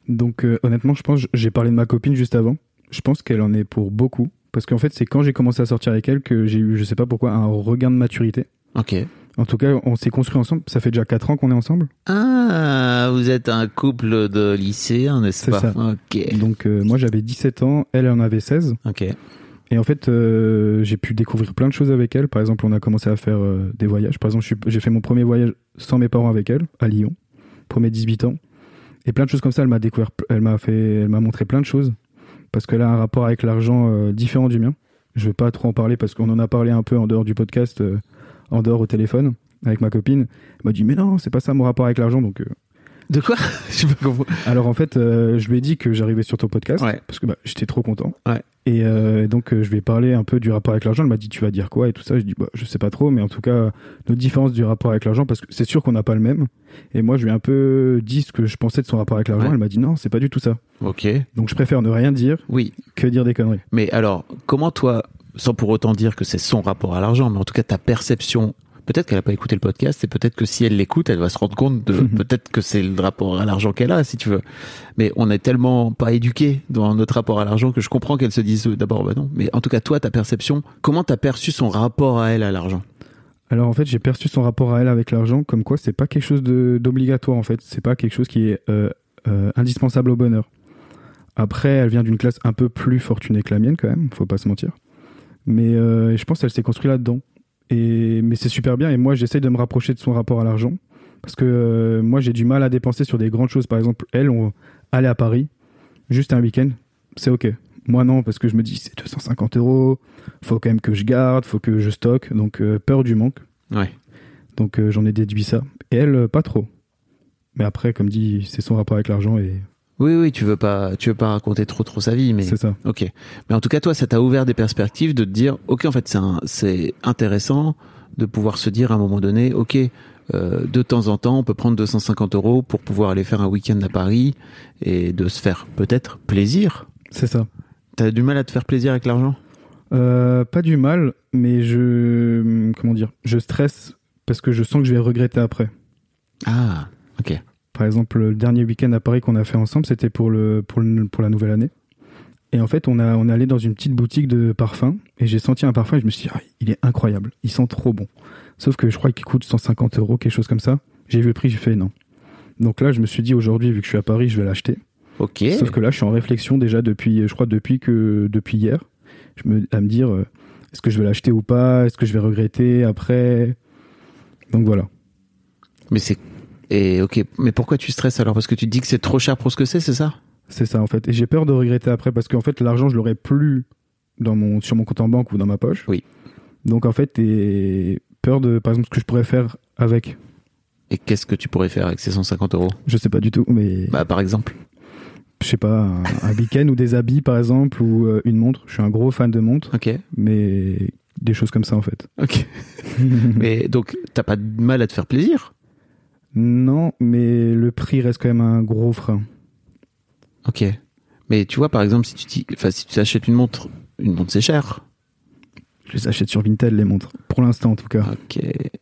Donc euh, honnêtement, je pense, j'ai parlé de ma copine juste avant. Je pense qu'elle en est pour beaucoup. Parce qu'en fait, c'est quand j'ai commencé à sortir avec elle que j'ai eu, je sais pas pourquoi, un regain de maturité. Ok. En tout cas, on s'est construit ensemble. Ça fait déjà 4 ans qu'on est ensemble. Ah, vous êtes un couple de lycéens, n'est-ce pas ça. Ok. Donc euh, moi, j'avais 17 ans, elle en avait 16. Ok. Et en fait, euh, j'ai pu découvrir plein de choses avec elle. Par exemple, on a commencé à faire euh, des voyages. Par exemple, j'ai fait mon premier voyage sans mes parents avec elle, à Lyon, pour mes 18 ans. Et plein de choses comme ça, elle m'a découvert, elle m'a fait, elle m'a montré plein de choses. Parce qu'elle a un rapport avec l'argent euh, différent du mien. Je vais pas trop en parler parce qu'on en a parlé un peu en dehors du podcast, euh, en dehors au téléphone, avec ma copine. Elle m'a dit, mais non, c'est pas ça mon rapport avec l'argent. Donc, euh, De quoi *laughs* Je sais pas alors en fait, euh, je lui ai dit que j'arrivais sur ton podcast Ouais. parce que bah, j'étais trop content. Ouais. Et euh, donc euh, je lui ai parlé un peu du rapport avec l'argent. Elle m'a dit tu vas dire quoi et tout ça. Je dis bah je sais pas trop, mais en tout cas notre différence du rapport avec l'argent parce que c'est sûr qu'on n'a pas le même. Et moi je lui ai un peu dit ce que je pensais de son rapport avec l'argent. Ouais. Elle m'a dit non c'est pas du tout ça. Ok. Donc je préfère ne rien dire Oui. que dire des conneries. Mais alors, comment toi, sans pour autant dire que c'est son rapport à l'argent, mais en tout cas ta perception, peut-être qu'elle a pas écouté le podcast, et peut-être que si elle l'écoute, elle va se rendre compte de peut-être que c'est le rapport à l'argent qu'elle a, si tu veux. Mais on est tellement pas éduqué dans notre rapport à l'argent que je comprends qu'elle se dise euh, d'abord, bah non. Mais en tout cas, toi, ta perception, comment t'as perçu son rapport à elle à l'argent? Alors en fait j'ai perçu son rapport à elle avec l'argent comme quoi c'est pas quelque chose d'obligatoire en fait. C'est pas quelque chose qui est euh, euh, indispensable au bonheur. Après elle vient d'une classe un peu plus fortunée que la mienne quand même. Faut pas se mentir. Mais euh, je pense qu'elle s'est construite là-dedans. Et mais c'est super bien. Et moi, j'essaye de me rapprocher de son rapport à l'argent parce que euh, moi, j'ai du mal à dépenser sur des grandes choses. Par exemple, elle, on aller à Paris, juste un week-end, c'est ok. Moi non, parce que je me dis c'est 250 euros. Faut quand même que je garde, faut que je stocke. Donc euh, peur du manque. Ouais. Donc euh, j'en ai déduit ça. Et elle, pas trop. Mais après, comme dit, c'est son rapport avec l'argent et Oui, oui, tu veux pas, tu veux pas raconter trop, trop sa vie, mais c'est ça. Ok. Mais en tout cas, toi, ça t'a ouvert des perspectives de te dire, ok, en fait, c'est c'est intéressant de pouvoir se dire à un moment donné, ok, euh, de temps en temps, on peut prendre 250 euros pour pouvoir aller faire un week-end à Paris et de se faire peut-être plaisir. C'est ça. T'as du mal à te faire plaisir avec l'argent? Euh, pas du mal, mais je comment dire, je stresse parce que je sens que je vais regretter après. Ah, ok. Par exemple, le dernier week-end à Paris qu'on a fait ensemble, c'était pour le pour le- pour la nouvelle année. Et en fait, on a on est allé dans une petite boutique de parfums et j'ai senti un parfum et je me suis dit, ah, il est incroyable, il sent trop bon. Sauf que je crois qu'il coûte 150 euros, quelque chose comme ça. J'ai vu le prix, j'ai fait non. Donc là, je me suis dit aujourd'hui, vu que je suis à Paris, je vais l'acheter. Ok. Sauf que là, je suis en réflexion déjà depuis, je crois depuis que depuis hier, je me à me dire, euh, est-ce que je vais l'acheter ou pas? Est-ce que je vais regretter après? Donc voilà. Mais c'est. Et ok. Mais pourquoi tu stresses alors? Parce que tu te dis que c'est trop cher pour ce que c'est, c'est ça? C'est ça en fait. Et j'ai peur de regretter après parce qu'en fait l'argent je l'aurai plus dans mon sur mon compte en banque ou dans ma poche. Oui. Donc en fait et peur de par exemple ce que je pourrais faire avec. Et qu'est-ce que tu pourrais faire avec ces 150 euros? Je sais pas du tout mais Bah, par exemple. je sais pas un, un week-end ou des habits par exemple ou euh, une montre. Je suis un gros fan de montres Ok. mais des choses comme ça en fait. Ok. *laughs* Mais donc, t'as pas de mal à te faire plaisir? Non mais le prix reste quand même un gros frein. Ok. Mais tu vois, par exemple, si tu enfin, si tu t'achètes une montre, une montre c'est cher. Je les achète sur Vinted les montres pour l'instant en tout cas. Ok.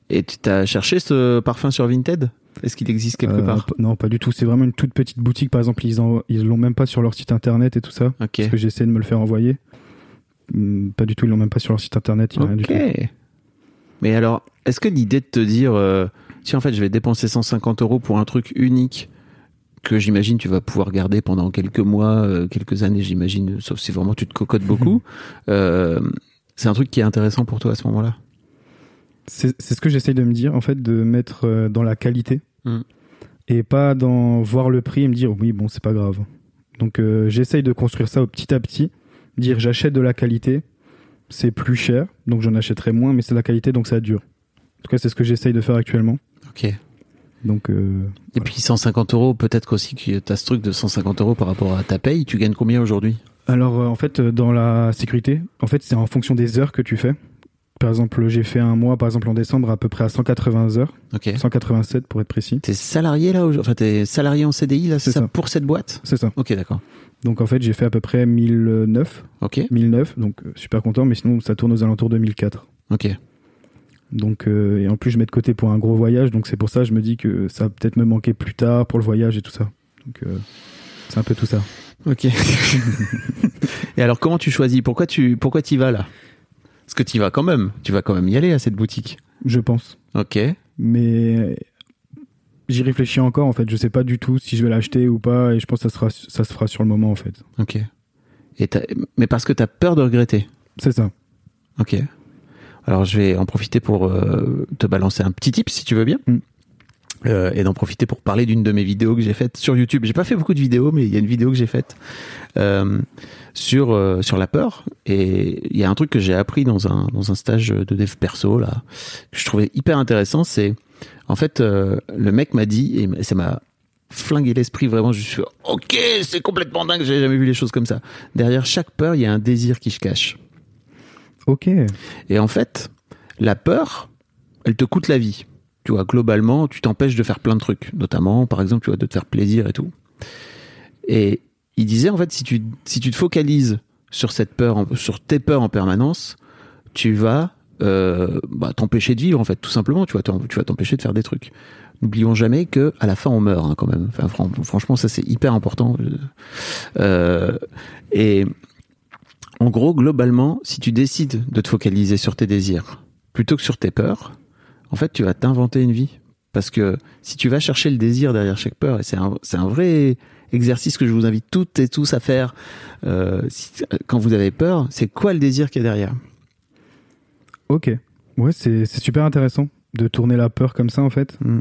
Et tu t'as cherché ce parfum sur Vinted? Est-ce qu'il existe quelque Euh, part? Non, pas du tout. C'est vraiment une toute petite boutique. Par exemple, ils en, ils l'ont même pas sur leur site internet et tout ça. Ok. Parce que j'ai essayé de me le faire envoyer. Hum, Pas du tout. Ils l'ont même pas sur leur site internet. il y a rien du Ok. tout. Mais alors, est-ce que l'idée de te dire, euh, tiens, en fait, je vais dépenser 150 euros pour un truc unique que j'imagine tu vas pouvoir garder pendant quelques mois, euh, quelques années, j'imagine, sauf si vraiment tu te cocottes beaucoup. euh, C'est un truc qui est intéressant pour toi à ce moment-là C'est ce que j'essaye de me dire, en fait, de mettre euh, dans la qualité Mm. et pas dans voir le prix et me dire oui, bon, c'est pas grave. Donc euh, j'essaye de construire ça au petit à petit, dire j'achète de la qualité, c'est plus cher, donc j'en achèterai moins, mais c'est de la qualité, donc ça dure. En tout cas, c'est ce que j'essaye de faire actuellement. Ok. Donc, euh, Et puis 150 euros, peut-être qu'aussi que tu as ce truc de 150 euros par rapport à ta paye. Tu gagnes combien aujourd'hui? Alors euh, en fait euh, dans la sécurité, en fait c'est en fonction des heures que tu fais. Par exemple, j'ai fait un mois par exemple en décembre à peu près à 180 heures, Ok. 187 pour être précis. T'es salarié là Enfin, t'es salarié en CDI là, c'est ça, ça. pour cette boîte? C'est ça. Ok, d'accord. Donc en fait, j'ai fait à peu près 1009, Ok, 1009, donc super content, mais sinon ça tourne aux alentours de 1004. ok. Donc euh, et en plus je mets de côté pour un gros voyage, donc c'est pour ça que je me dis que ça va peut-être me manquer plus tard pour le voyage et tout ça. Donc euh, c'est un peu tout ça. Ok. *laughs* Et alors, comment tu choisis? Pourquoi tu pourquoi y vas là? Parce que tu vas quand même. Tu vas quand même y aller à cette boutique. Je pense. Ok. mais j'y réfléchis encore en fait je sais pas du tout si je vais l'acheter ou pas et je pense que ça sera ça se fera sur le moment en fait Ok. Et mais parce que tu as peur de regretter? c'est ça Ok. Alors je vais en profiter pour euh, te balancer un petit tip si tu veux bien. Mm. Euh, et d'en profiter pour parler d'une de mes vidéos que j'ai faites sur YouTube. J'ai pas fait beaucoup de vidéos, mais il y a une vidéo que j'ai faite euh, sur euh, sur la peur. Et il y a un truc que j'ai appris dans un dans un stage de dev perso là que je trouvais hyper intéressant. C'est en fait le mec m'a dit et ça m'a flingué l'esprit vraiment. Je suis ok, c'est complètement dingue. J'ai jamais vu les choses comme ça. Derrière chaque peur, il y a un désir qui se cache. Ok Et en fait, la peur, elle te coûte la vie. Tu vois, globalement, tu t'empêches de faire plein de trucs, notamment, par exemple, tu vois, de te faire plaisir et tout. Et il disait, en fait, si tu, si tu te focalises sur cette peur, sur tes peurs en permanence, tu vas euh, bah, t'empêcher de vivre, en fait, tout simplement. Tu vas tu vas t'empêcher de faire des trucs. N'oublions jamais que à la fin on meurt hein, quand même. Franchement, ça c'est hyper important. Euh, et en gros, globalement, si tu décides de te focaliser sur tes désirs plutôt que sur tes peurs, en fait, tu vas t'inventer une vie. Parce que si tu vas chercher le désir derrière chaque peur, et c'est un, vrai exercice que je vous invite toutes et tous à faire euh, si- quand vous avez peur, c'est quoi le désir qu'il y a derrière? Ok. Ouais c'est super intéressant de tourner la peur comme ça en fait. Mm.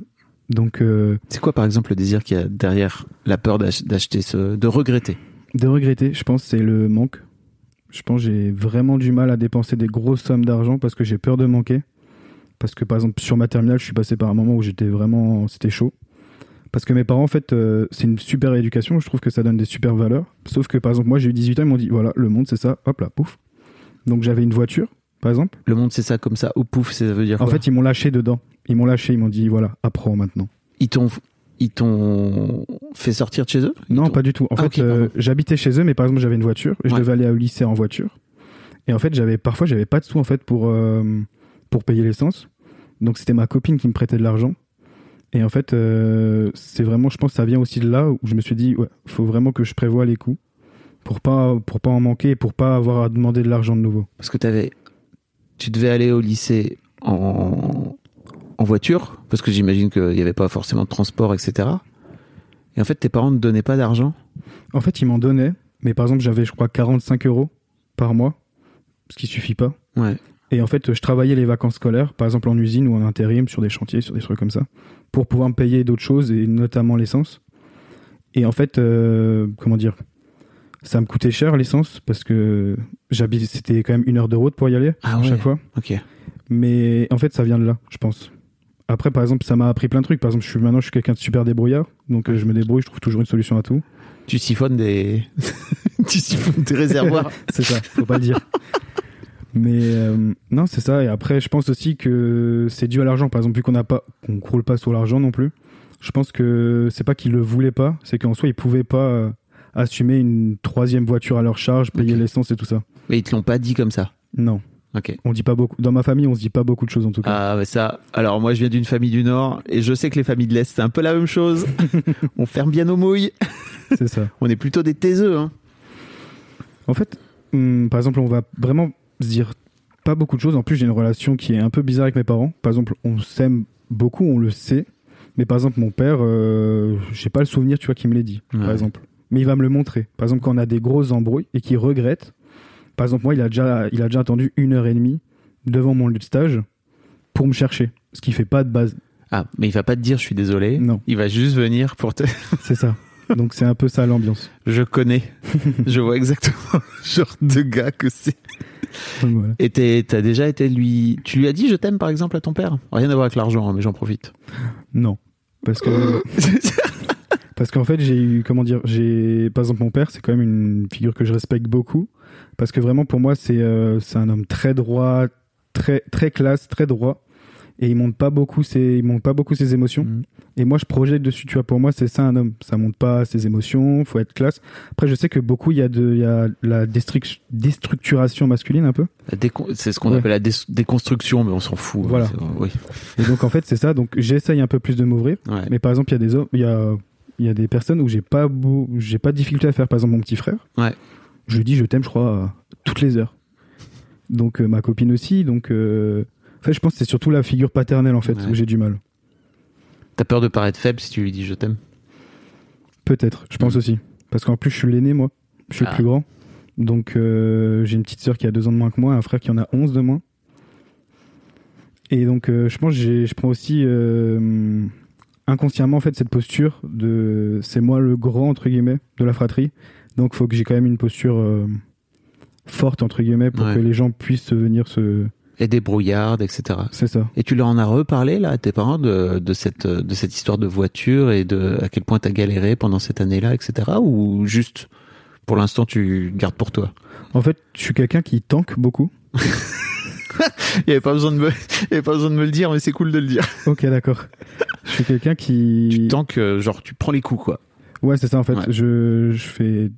donc euh, C'est quoi, par exemple, le désir qu'il y a derrière la peur d'ach- d'acheter ce, de regretter? de regretter je pense c'est le manque je pense que j'ai vraiment du mal à dépenser des grosses sommes d'argent parce que j'ai peur de manquer. Parce que par exemple sur ma terminale je suis passé par un moment où j'étais vraiment c'était chaud. Parce que mes parents en fait euh, c'est une super éducation je trouve que ça donne des super valeurs. Sauf que par exemple moi j'ai eu 18 ans ils m'ont dit voilà le monde c'est ça hop là pouf. Donc j'avais une voiture par exemple. Le monde, c'est ça comme ça, au pouf, ça veut dire en quoi? fait ils m'ont lâché dedans. Ils m'ont lâché ils m'ont dit voilà apprends maintenant. Ils t'ont, ils t'ont fait sortir de chez eux? Ils non pas du tout. En Ah, fait euh, j'habitais chez eux mais par exemple j'avais une voiture je Ouais. devais aller au lycée en voiture. Et en fait j'avais parfois j'avais pas de sous en fait pour euh, pour payer l'essence. Donc c'était ma copine qui me prêtait de l'argent. Et en fait euh, c'est vraiment je pense que ça vient aussi de là où je me suis dit ouais faut vraiment que je prévoie les coûts pour pas pour pas en manquer et pour pas avoir à demander de l'argent de nouveau. Parce que t'avais, tu devais aller au lycée en, en voiture, parce que j'imagine qu'il n'y avait pas forcément de transport, etc. Et en fait, tes parents ne donnaient pas d'argent? en fait ils m'en donnaient mais par exemple j'avais je crois 45 euros par mois ce qui suffit pas Ouais. Et en fait, je travaillais les vacances scolaires, par exemple en usine ou en intérim, sur des chantiers, sur des trucs comme ça, pour pouvoir me payer d'autres choses, et notamment l'essence. Et en fait, euh, comment dire, ça me coûtait cher l'essence, parce que j'habite, c'était quand même une heure de route pour y aller, Ah à ouais. chaque fois. Ok. Mais en fait, ça vient de là, je pense. Après, par exemple, ça m'a appris plein de trucs. Par exemple, je suis maintenant, je suis quelqu'un de super débrouillard, donc euh, je me débrouille, je trouve toujours une solution à tout. Tu siphonnes des, *laughs* tu siphonnes des réservoirs. *laughs* C'est ça, faut pas le dire. Mais euh, non, c'est ça. Et après, je pense aussi que c'est dû à l'argent. Par exemple, vu qu'on n'a pas, qu'on croule pas sur l'argent non plus. Je pense que c'est pas qu'ils le voulaient pas, c'est qu'en soi ils pouvaient pas euh, assumer une troisième voiture à leur charge, payer l'essence et tout ça. Mais ils te l'ont pas dit comme ça. Non, Ok. on dit pas beaucoup. Dans ma famille, on se dit pas beaucoup de choses en tout cas. Ah, mais ça. Alors, moi, je viens d'une famille du Nord, et je sais que les familles de l'Est, c'est un peu la même chose. *laughs* On ferme bien nos mouilles. C'est ça. *laughs* On est plutôt des taiseux, hein. En fait, hum, par exemple, on va vraiment se dire pas beaucoup de choses. En plus, j'ai une relation qui est un peu bizarre avec mes parents. Par exemple, on s'aime beaucoup, on le sait. Mais par exemple, mon père, euh, j'ai pas le souvenir, tu vois, qu'il me l'ait dit. Ouais. Par exemple. Mais il va me le montrer. Par exemple, quand on a des grosses embrouilles et qu'il regrette Par exemple, moi, il a déjà, il a déjà attendu une heure et demie devant mon lieu de stage pour me chercher, ce qui fait pas de base. Ah, mais il va pas te dire je suis désolé. Non. Il va juste venir pour te. *laughs* C'est ça. Donc c'est un peu ça l'ambiance. *laughs* je connais. *laughs* je vois exactement le genre de gars que c'est. Voilà. Et t'as déjà été lui. Tu lui as dit je t'aime par exemple à ton père? Rien à voir avec l'argent, hein, mais j'en profite. Non, parce que parce qu'en fait j'ai eu comment dire, j'ai par exemple mon père, c'est quand même une figure que je respecte beaucoup parce que vraiment pour moi c'est euh, un homme très droit, très très classe, très droit et il monte pas beaucoup ses il monte pas beaucoup ses émotions. Mhm. Et moi je projette dessus, tu vois, pour moi c'est ça un homme, ça monte pas ses émotions, faut être classe. Après je sais que beaucoup il y a de il y a la déstructuration masculine un peu. C'est ce qu'on Ouais. appelle la dé- déconstruction, mais on s'en fout. hein, Voilà. c'est- Oui. Et donc en fait c'est ça, donc j'essaye un peu plus de m'ouvrir. Ouais. Mais par exemple, il y a des hommes, il y a, il y a des personnes où j'ai pas j'ai pas de difficulté à faire. Par exemple, mon petit frère. Ouais. Je lui dis je t'aime, je crois, toutes les heures. Donc euh, ma copine aussi. Donc, euh, en fait, je pense que c'est surtout la figure paternelle en fait Ouais. où j'ai du mal. T'as peur de paraître faible si tu lui dis je t'aime? Peut-être, je pense Mm. aussi. Parce qu'en plus, je suis l'aîné moi. Je suis Ah. le plus grand. Donc euh, j'ai une petite sœur qui a deux ans de moins que moi, un frère qui en a 11 de moins. Et donc euh, je pense que je prends aussi euh, inconsciemment en fait cette posture de c'est moi le grand entre guillemets de la fratrie. Donc faut que j'ai quand même une posture euh, forte entre guillemets pour Ouais. que les gens puissent venir se Et des brouillardes, etc. c'est ça. Et tu leur en as reparlé là à tes parents de, de cette de cette histoire de voiture et de à quel point t'as galéré pendant cette année-là, etc. Ou juste pour l'instant tu gardes pour toi? En fait, je suis quelqu'un qui tanque beaucoup. *laughs* Il y avait pas besoin de me il y avait pas besoin de me le dire, mais c'est cool de le dire. OK, d'accord. je suis quelqu'un qui Tu tant que genre tu prends les coups quoi. Ouais, c'est ça en fait. Ouais. Je, je fais,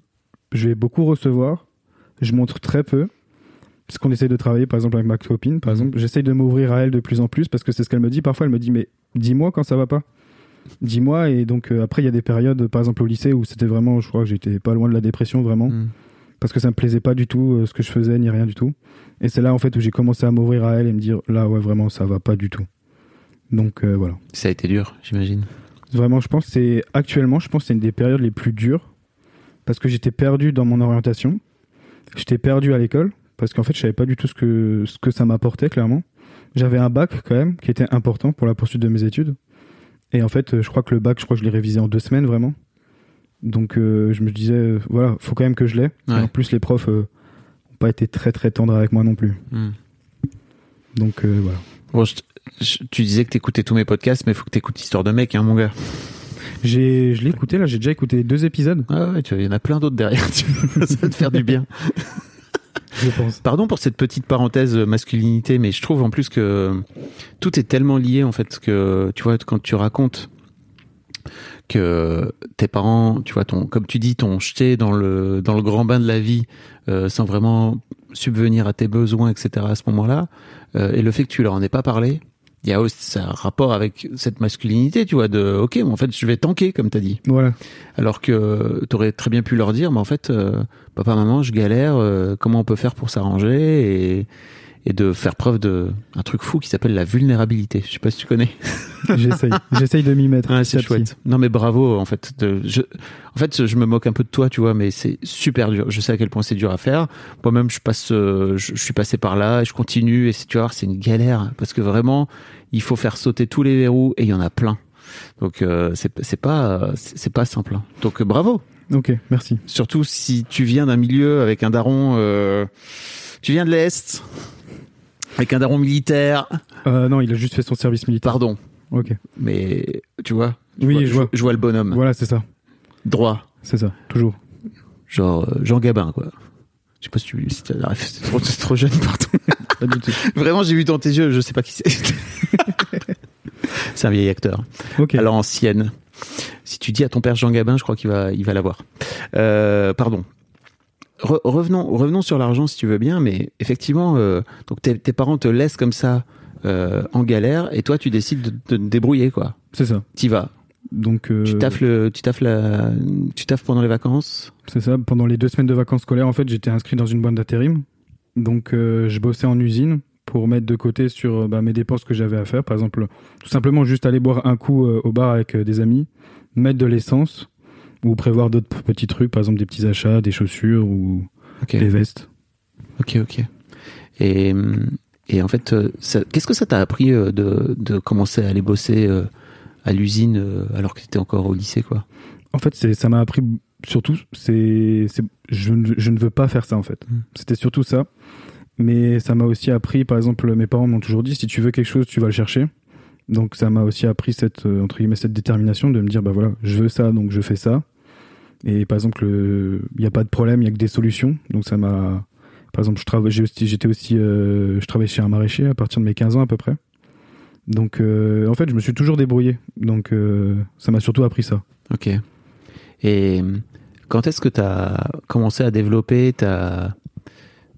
je vais beaucoup recevoir. Je montre très peu. Parce qu'on essaye de travailler, par exemple, avec ma copine, par exemple. J'essaye de m'ouvrir à elle de plus en plus parce que c'est ce qu'elle me dit. Parfois, elle me dit, mais dis-moi quand ça va pas. Dis-moi. Et donc, euh, après, il y a des périodes, par exemple, au lycée où c'était vraiment, je crois que j'étais pas loin de la dépression, vraiment. Mm. Parce que ça me plaisait pas du tout euh, ce que je faisais, ni rien du tout. Et c'est là, en fait, où j'ai commencé à m'ouvrir à elle et me dire, là, ouais, vraiment, ça va pas du tout. Donc, euh, voilà. Ça a été dur, j'imagine. Vraiment, je pense que c'est actuellement, je pense que c'est une des périodes les plus dures parce que j'étais perdu dans mon orientation. J'étais perdu à l'école parce qu'en fait, je savais pas du tout ce que ce que ça m'apportait clairement. J'avais un bac quand même qui était important pour la poursuite de mes études. Et en fait, euh, je crois que le bac, je crois que je l'ai révisé en deux semaines vraiment. Donc, euh, je me disais, euh, voilà, faut quand même que je l'ai. Ouais. En plus, les profs euh, ont pas été très très tendres avec moi non plus. Mm. Donc euh, voilà. Bon, je t- je- tu disais que t'écoutais tous mes podcasts, mais il faut que t'écoutes Histoire de mec, hein, mon gars. J'ai, je l'ai écouté là. J'ai déjà écouté deux épisodes, Ah ouais, il y en a plein d'autres derrière. tu vois, *laughs* ça va te faire du bien. je pense. Pardon pour cette petite parenthèse euh, masculinité, mais je trouve en plus que tout est tellement lié en fait que tu vois quand tu racontes que tes parents, tu vois, ton, comme tu dis, t'ont jeté dans le dans le grand bain de la vie euh, sans vraiment subvenir à tes besoins, etc. À ce moment-là, euh, et le fait que tu leur en aies pas parlé, il y a aussi un rapport avec cette masculinité, tu vois, de ok, mais en fait, je vais tanker comme t'as dit. Voilà. Alors que tu aurais très bien pu leur dire, mais en fait, euh, papa, maman, je galère, euh, comment on peut faire pour s'arranger et, et de faire preuve de un truc fou qui s'appelle la vulnérabilité. Je sais pas si tu connais. *laughs* J'essaye. J'essaye de m'y mettre. Ouais, petit c'est chouette. Non mais bravo en fait. De- je, en fait, je me moque un peu de toi, tu vois, mais c'est super dur. Je sais à quel point c'est dur à faire. Moi-même, je passe, euh, je, je suis passé par là et je continue. Et tu vois, c'est une galère parce que vraiment, il faut faire sauter tous les verrous et il y en a plein. Donc euh, c'est pas c'est pas simple. hein. Donc bravo. Ok, merci. Surtout si tu viens d'un milieu avec un daron, euh, tu viens de l'est, avec un daron militaire. Euh, non, il a juste fait son service militaire. Pardon, Ok. mais tu vois. je Oui, vois, je vois. Je vois le bonhomme Voilà, c'est ça. droit. C'est ça. Toujours. genre euh, Jean Gabin quoi. Je sais pas si tu si *laughs* c'est trop, jeune pardon. *laughs* Pas du tout. Vraiment j'ai vu dans tes yeux, je sais pas qui c'est. *laughs* c'est un vieil acteur. Ok. À l'ancienne. Si tu dis à ton père Jean Gabin, je crois qu'il va il va l'avoir. Euh, pardon. Re- revenons revenons sur l'argent si tu veux bien, mais effectivement euh, donc tes, tes parents te laissent comme ça euh, en galère et toi tu décides de, de te débrouiller quoi. c'est ça. T'y vas. Donc, euh, Tu taffes le tu taffes la tu taffes pendant les vacances? c'est ça. Pendant les deux semaines de vacances scolaires, en fait, j'étais inscrit dans une boîte d'intérim. Donc, je bossais en usine pour mettre de côté sur bah, mes dépenses que j'avais à faire. Par exemple, tout simplement juste aller boire un coup au bar avec des amis, mettre de l'essence ou prévoir d'autres petits trucs, par exemple des petits achats, des chaussures ou des vestes. Ok, ok. Et, et en fait, euh, qu'est-ce que ça t'a appris euh, de, de commencer à aller bosser euh, à l'usine alors que tu étais encore au lycée, quoi? En fait, ça m'a appris surtout, c'est, je, ne, je ne veux pas faire ça en fait. Mm. C'était surtout ça. Mais ça m'a aussi appris, par exemple, mes parents m'ont toujours dit, si tu veux quelque chose, tu vas le chercher. Donc ça m'a aussi appris cette, euh, entre guillemets, cette détermination de me dire, bah voilà, je veux ça, donc je fais ça. Et par exemple, il n'y a pas de problème, il n'y a que des solutions. Donc ça m'a, par exemple, je travaille, j'étais aussi, euh, je travaillais chez un maraîcher à partir de mes 15 ans à peu près. Donc euh, en fait, je me suis toujours débrouillé. Donc euh, ça m'a surtout appris ça. Ok. Et quand est-ce que tu as commencé à développer ta,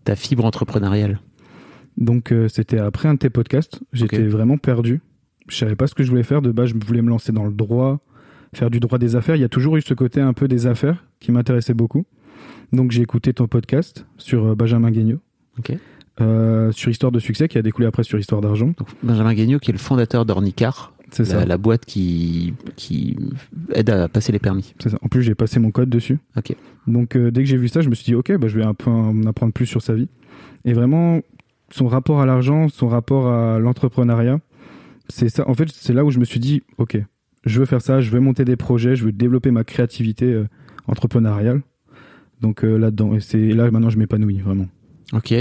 ta fibre entrepreneuriale? Donc euh, c'était après un de tes podcasts. J'étais vraiment perdu. Je savais pas ce que je voulais faire. De base, je voulais me lancer dans le droit, faire du droit des affaires. Il y a toujours eu ce côté un peu des affaires qui m'intéressait beaucoup. Donc j'ai écouté ton podcast sur euh, Benjamin Guignot, euh, sur Histoire de succès, qui a découlé après sur Histoire d'argent. Benjamin Guignot, qui est le fondateur d'Ornicar, C'est ça. la, la boîte qui, qui aide à passer les permis. C'est ça. En plus, j'ai passé mon code dessus. Ok. Donc euh, dès que j'ai vu ça, je me suis dit ok, bah, je vais un peu en apprendre plus sur sa vie. Et vraiment, son rapport à l'argent, son rapport à l'entrepreneuriat, c'est ça. En fait, c'est là où je me suis dit ok, je veux faire ça, je veux monter des projets, je veux développer ma créativité euh, entrepreneuriale. Donc euh, là-dedans, et c'est là maintenant je m'épanouis vraiment. Ok.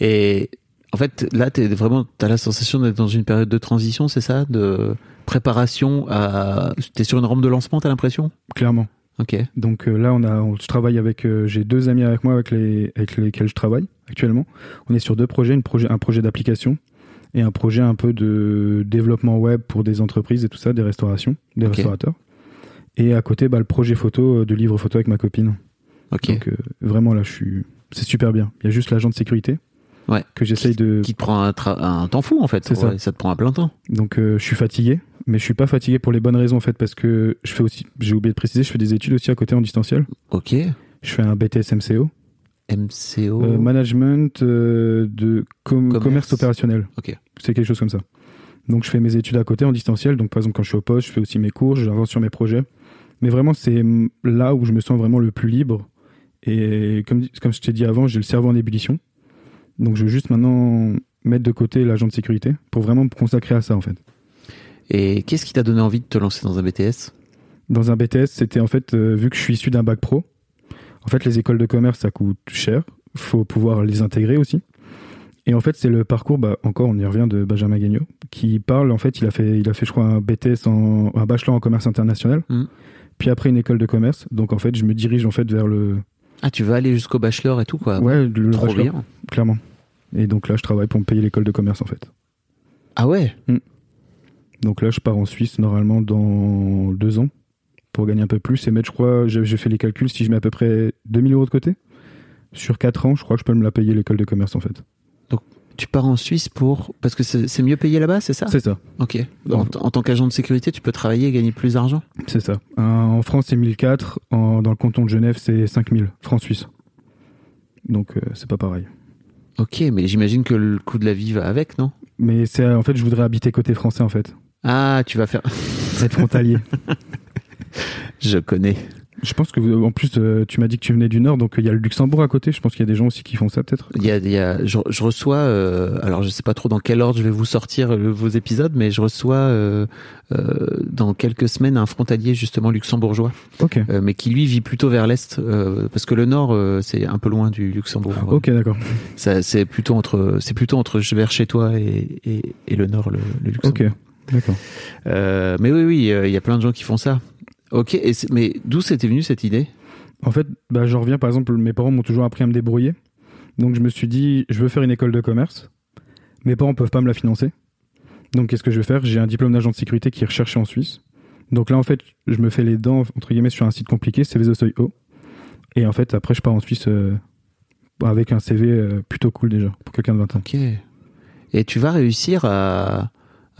Et en fait, là, t'es vraiment, t'as la sensation d'être dans une période de transition, c'est ça? De préparation à. T'es sur une rampe de lancement, t'as l'impression? Clairement. Ok. Donc euh, là, on a, on, je travaille avec, j'ai deux amis avec moi avec, les, avec lesquels je travaille actuellement. On est sur deux projets, une projet, un projet d'application et un projet un peu de développement web pour des entreprises et tout ça, des restaurations, des restaurateurs. Et à côté, bah, le projet photo, euh, de livre photo avec ma copine. Ok. Donc euh, vraiment là, je suis, c'est super bien. Il y a juste l'agent de sécurité Ouais. que j'essaye de. Qui te prend un, tra- un temps fou, en fait. C'est ça. Ça te prend un plein temps. Donc euh, je suis fatigué, mais je suis pas fatigué pour les bonnes raisons en fait parce que je fais aussi, j'ai oublié de préciser, je fais des études aussi à côté en distanciel. Ok. Je fais un BTS MCO. MCO. Euh, management euh, de com- Commerce. commerce. opérationnel. Ok. C'est quelque chose comme ça. Donc je fais mes études à côté en distanciel. Donc par exemple quand je suis au poste, je fais aussi mes cours, j'avance sur mes projets. Mais vraiment c'est mm, là où je me sens vraiment le plus libre. Et comme, comme je t'ai dit avant, j'ai le cerveau en ébullition. Donc je veux juste maintenant mettre de côté l'agent de sécurité pour vraiment me consacrer à ça en fait. Et qu'est-ce qui t'a donné envie de te lancer dans un BTS Dans un BTS, c'était en fait, euh, vu que je suis issu d'un bac pro, en fait, les écoles de commerce, ça coûte cher. faut pouvoir les intégrer aussi. Et en fait, c'est le parcours, bah, encore, on y revient, de Benjamin Guignot, qui parle, en fait, il a fait, il a fait je crois, un BTS, en, un bachelor en commerce international, Mhm. puis après une école de commerce. Donc, en fait, je me dirige, en fait, vers le, Ah, tu veux aller jusqu'au bachelor et tout, quoi ouais, le Trop bachelor, bien. clairement. Et donc là, je travaille pour me payer l'école de commerce, en fait. Ah ouais? Donc là, je pars en Suisse, normalement, dans deux ans, pour gagner un peu plus et mettre, je crois, j'ai fait les calculs, si je mets à peu près 2000 euros de côté, sur quatre ans, je crois que je peux me la payer l'école de commerce, en fait. Tu pars en Suisse pour. Parce que c'est c'est mieux payé là-bas, c'est ça? C'est ça. Ok. En, en tant qu'agent de sécurité, tu peux travailler et gagner plus d'argent? C'est ça. Euh, en France, c'est 1004. En, dans le canton de Genève, c'est 5000 francs suisses. Donc, euh, c'est pas pareil. Ok, mais j'imagine que le coût de la vie va avec, non? Mais c'est, en fait, je voudrais habiter côté français, en fait. Ah, tu vas faire. Être frontalier. *laughs* *laughs* Je connais. je pense que, vous- en plus, euh, tu m'as dit que tu venais du Nord, donc il y a le Luxembourg à côté. Je pense qu'il y a des gens aussi qui font ça, peut-être. Il y a, il y a- je, je reçois, euh, alors je sais pas trop dans quel ordre je vais vous sortir euh, vos épisodes, mais je reçois euh, euh, dans quelques semaines un frontalier justement luxembourgeois, Ok. euh, mais qui lui vit plutôt vers l'est, euh, parce que le nord euh, c'est un peu loin du Luxembourg. Ok, d'accord. C'est plutôt entre, c'est plutôt entre vers chez toi et, et, et le nord, le, le Luxembourg. Ok. D'accord. Euh, mais oui, oui, euh, il y a plein de gens qui font ça. Ok, et mais d'où c'était venu cette idée? En fait, bah, j'en reviens, par exemple, mes parents m'ont toujours appris à me débrouiller. Donc, je me suis dit, je veux faire une école de commerce. Mes parents peuvent pas me la financer. Donc, qu'est-ce que je vais faire? J'ai un diplôme d'agent de sécurité qui est recherché en Suisse. Donc là, en fait, je me fais les dents, entre guillemets, sur un site compliqué, CVSOIO. Et en fait, après, je pars en Suisse euh, avec un CV euh, plutôt cool déjà, pour quelqu'un de 20 ans. Ok. Et tu vas réussir à,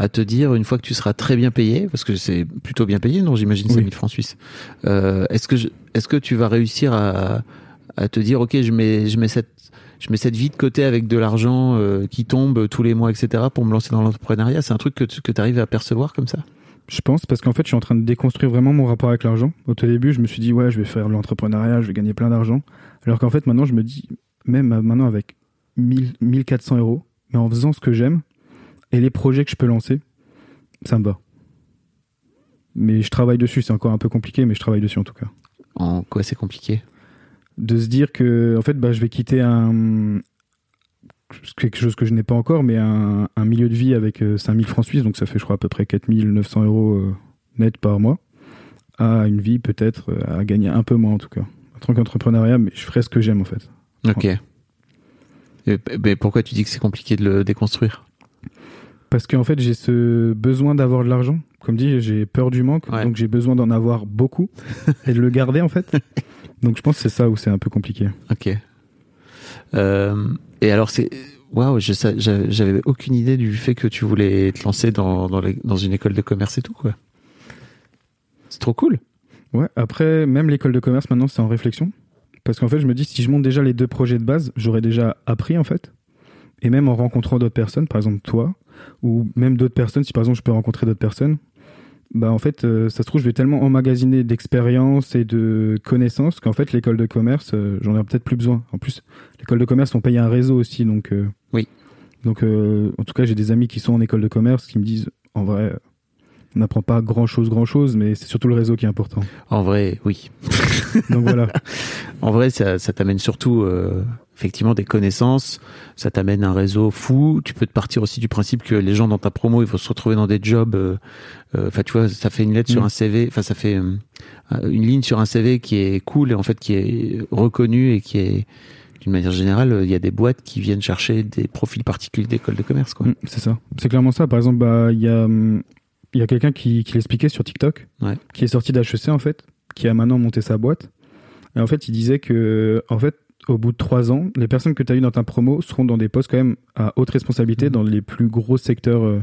à te dire, une fois que tu seras très bien payé, parce que c'est plutôt bien payé, non J'imagine c'est Oui. 1000 francs suisses. Euh, est-ce que je- est-ce que tu vas réussir à, à te dire, ok, je mets je mets cette je mets cette vie de côté avec de l'argent euh, qui tombe tous les mois, etc., pour me lancer dans l'entrepreneuriat? C'est un truc que tu que arrives à percevoir comme ça? Je pense parce qu'en fait, je suis en train de déconstruire vraiment mon rapport avec l'argent. Au tout début, je me suis dit, ouais, je vais faire de l'entrepreneuriat, je vais gagner plein d'argent. Alors qu'en fait, maintenant, je me dis, même maintenant avec 1000, 1400 euros, mais en faisant ce que j'aime et les projets que je peux lancer, ça me va. Mais je travaille dessus, c'est encore un peu compliqué, mais je travaille dessus en tout cas. En quoi c'est compliqué? De se dire que, en fait, bah, je vais quitter un, quelque chose que je n'ai pas encore, mais un, un milieu de vie avec euh, 5000 francs suisses, donc ça fait, je crois, à peu près 4900 euros euh, net par mois, à une vie peut-être euh, à gagner un peu moins en tout cas. En tant qu'entrepreneuriat, mais je ferai ce que j'aime en fait. Ok. Et, mais pourquoi tu dis que c'est compliqué de le déconstruire? Parce qu'en fait, j'ai ce besoin d'avoir de l'argent. Comme dit, j'ai peur du manque, Ouais. donc j'ai besoin d'en avoir beaucoup *laughs* et de le garder en fait. Donc je pense que c'est ça où c'est un peu compliqué. Ok. Euh, et alors, c'est. Waouh, j'avais aucune idée du fait que tu voulais te lancer dans, dans, les- dans une école de commerce et tout, quoi. C'est trop cool. Ouais, après, même l'école de commerce, maintenant, c'est en réflexion. Parce qu'en fait, je me dis, si je monte déjà les deux projets de base, j'aurais déjà appris, en fait. Et même en rencontrant d'autres personnes, par exemple toi, ou même d'autres personnes, si par exemple je peux rencontrer d'autres personnes, bah en fait, euh, ça se trouve, je vais tellement emmagasiner d'expérience et de connaissances qu'en fait, l'école de commerce, euh, j'en ai peut-être plus besoin. En plus, l'école de commerce, on paye un réseau aussi, donc. euh, Oui. Donc, en tout cas, j'ai des amis qui sont en école de commerce qui me disent, en vrai, on n'apprend pas grand chose, grand chose, mais c'est surtout le réseau qui est important. En vrai, oui. Donc voilà. *laughs* En vrai, ça, ça t'amène surtout effectivement des connaissances, ça t'amène un réseau fou. Tu peux te partir aussi du principe que les gens dans ta promo, ils vont se retrouver dans des jobs. euh, euh, Enfin, tu vois, ça fait une lettre sur Mm. un CV. Enfin, ça fait euh, une ligne sur un CV qui est cool et en fait qui est reconnue et qui est d'une manière générale, il y a des boîtes qui viennent chercher des profils particuliers d'école de commerce, quoi. Mm, c'est ça. C'est clairement ça. Par exemple, bah, il y a, il y a quelqu'un qui, qui l'expliquait sur TikTok, Ouais. qui est sorti d'HEC en fait, qui a maintenant monté sa boîte. Et en fait, il disait que, en fait, au bout de trois ans, les personnes que tu as eues dans ta promo seront dans des postes quand même à haute responsabilité Mhm. dans les plus gros secteurs euh,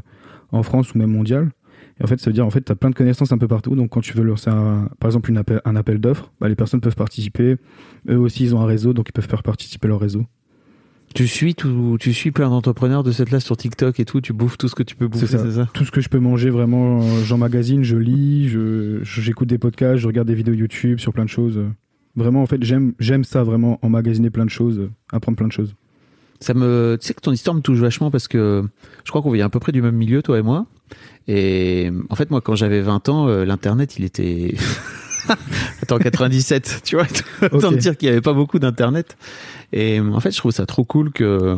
en France ou même mondial. Et en fait, ça veut dire en fait, tu as plein de connaissances un peu partout. Donc, quand tu veux lancer un, par exemple une appel, un appel d'offres, bah, les personnes peuvent participer. Eux aussi, ils ont un réseau, donc ils peuvent faire participer leur réseau. Tu suis tout, tu suis plein d'entrepreneurs de cette là sur TikTok et tout. Tu bouffes tout ce que tu peux bouffer, C'est ça. tout ce que je peux manger vraiment euh, j'emmagasine je lis je je- j'écoute des podcasts je regarde des vidéos YouTube sur plein de choses vraiment en fait j'aime j'aime ça vraiment emmagasiner plein de choses euh, apprendre plein de choses Ça me, tu sais que ton histoire me touche vachement parce que je crois qu'on vient à peu près du même milieu, toi et moi. Et en fait, moi, quand j'avais 20 ans, euh, l'internet, il était. *laughs* Attends, 97, tu vois. Autant Ok. te dire qu'il y avait pas beaucoup d'internet. Et en fait, je trouve ça trop cool que,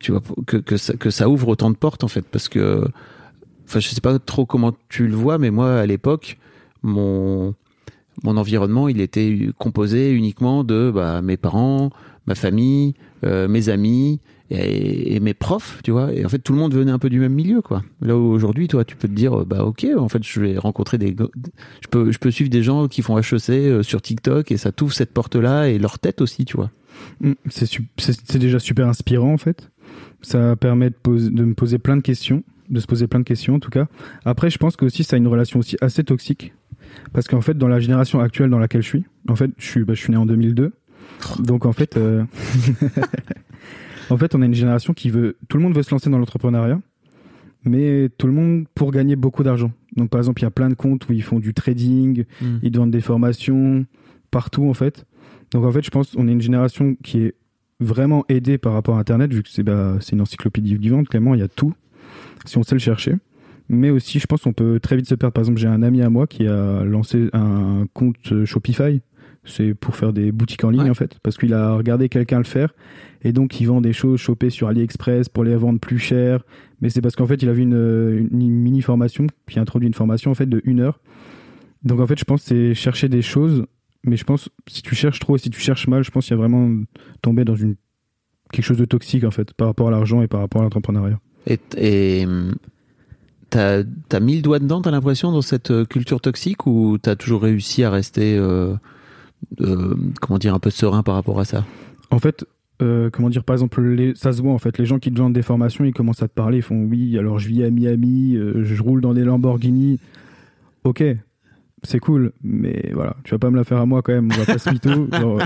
tu vois, que, que, ça, que ça ouvre autant de portes, en fait, parce que, enfin, je sais pas trop comment tu le vois, mais moi, à l'époque, mon, mon environnement, il était composé uniquement de bah, mes parents, ma famille, euh, mes amis et, mes profs, tu vois. Et en fait, tout le monde venait un peu du même milieu, quoi. Là où aujourd'hui, toi, tu peux te dire, bah ok, en fait, je vais rencontrer des, je peux, je peux suivre des gens qui font HEC euh, sur TikTok et ça t'ouvre cette porte-là et leur tête aussi, tu vois. Mm, c'est déjà super inspirant en fait ça permet de, de me poser plein de questions de se poser plein de questions en tout cas après je pense que aussi ça a une relation aussi assez toxique parce qu'en fait dans la génération actuelle dans laquelle je suis en fait je suis bah, je suis né en 2002 donc en fait euh, *laughs* en fait on a une génération qui veut tout le monde veut se lancer dans l'entrepreneuriat mais tout le monde pour gagner beaucoup d'argent donc par exemple il y a plein de comptes où ils font du trading ils te vendent des formations partout en fait. Donc en fait, je pense qu'on est une génération qui est vraiment aidée par rapport à Internet, vu que c'est bah, c'est une encyclopédie vivante, clairement, il y a tout, si on sait le chercher. Mais aussi, je pense qu'on peut très vite se perdre. Par exemple, j'ai un ami à moi qui a lancé un compte Shopify. C'est pour faire des boutiques en ligne, Ouais. en fait, parce qu'il a regardé quelqu'un le faire. Et donc, il vend des choses chopées sur AliExpress pour les vendre plus cher. Mais c'est parce qu'en fait, il a vu une, une mini formation, puis introduit une formation, en fait, de une heure. Donc, en fait, je pense que c'est chercher des choses mais je pense si tu cherches trop et si tu cherches mal, je pense qu'il y a vraiment tombé dans une quelque chose de toxique en fait par rapport à l'argent et par rapport à l'entrepreneuriat. Et, et t'as as mis le doigt dedans, t'as l'impression, dans cette euh, culture toxique ou t'as toujours réussi à rester, euh, euh, comment dire, un peu serein par rapport à ça? En fait, euh, comment dire par exemple les, ça se voit en fait les gens qui te vendent des formations, ils commencent à te parler, ils font oui, alors je vis à Miami, je roule dans des Lamborghini. OK. C'est cool, mais voilà, tu vas pas me la faire à moi quand même, on va pas se mytho. *laughs* Genre,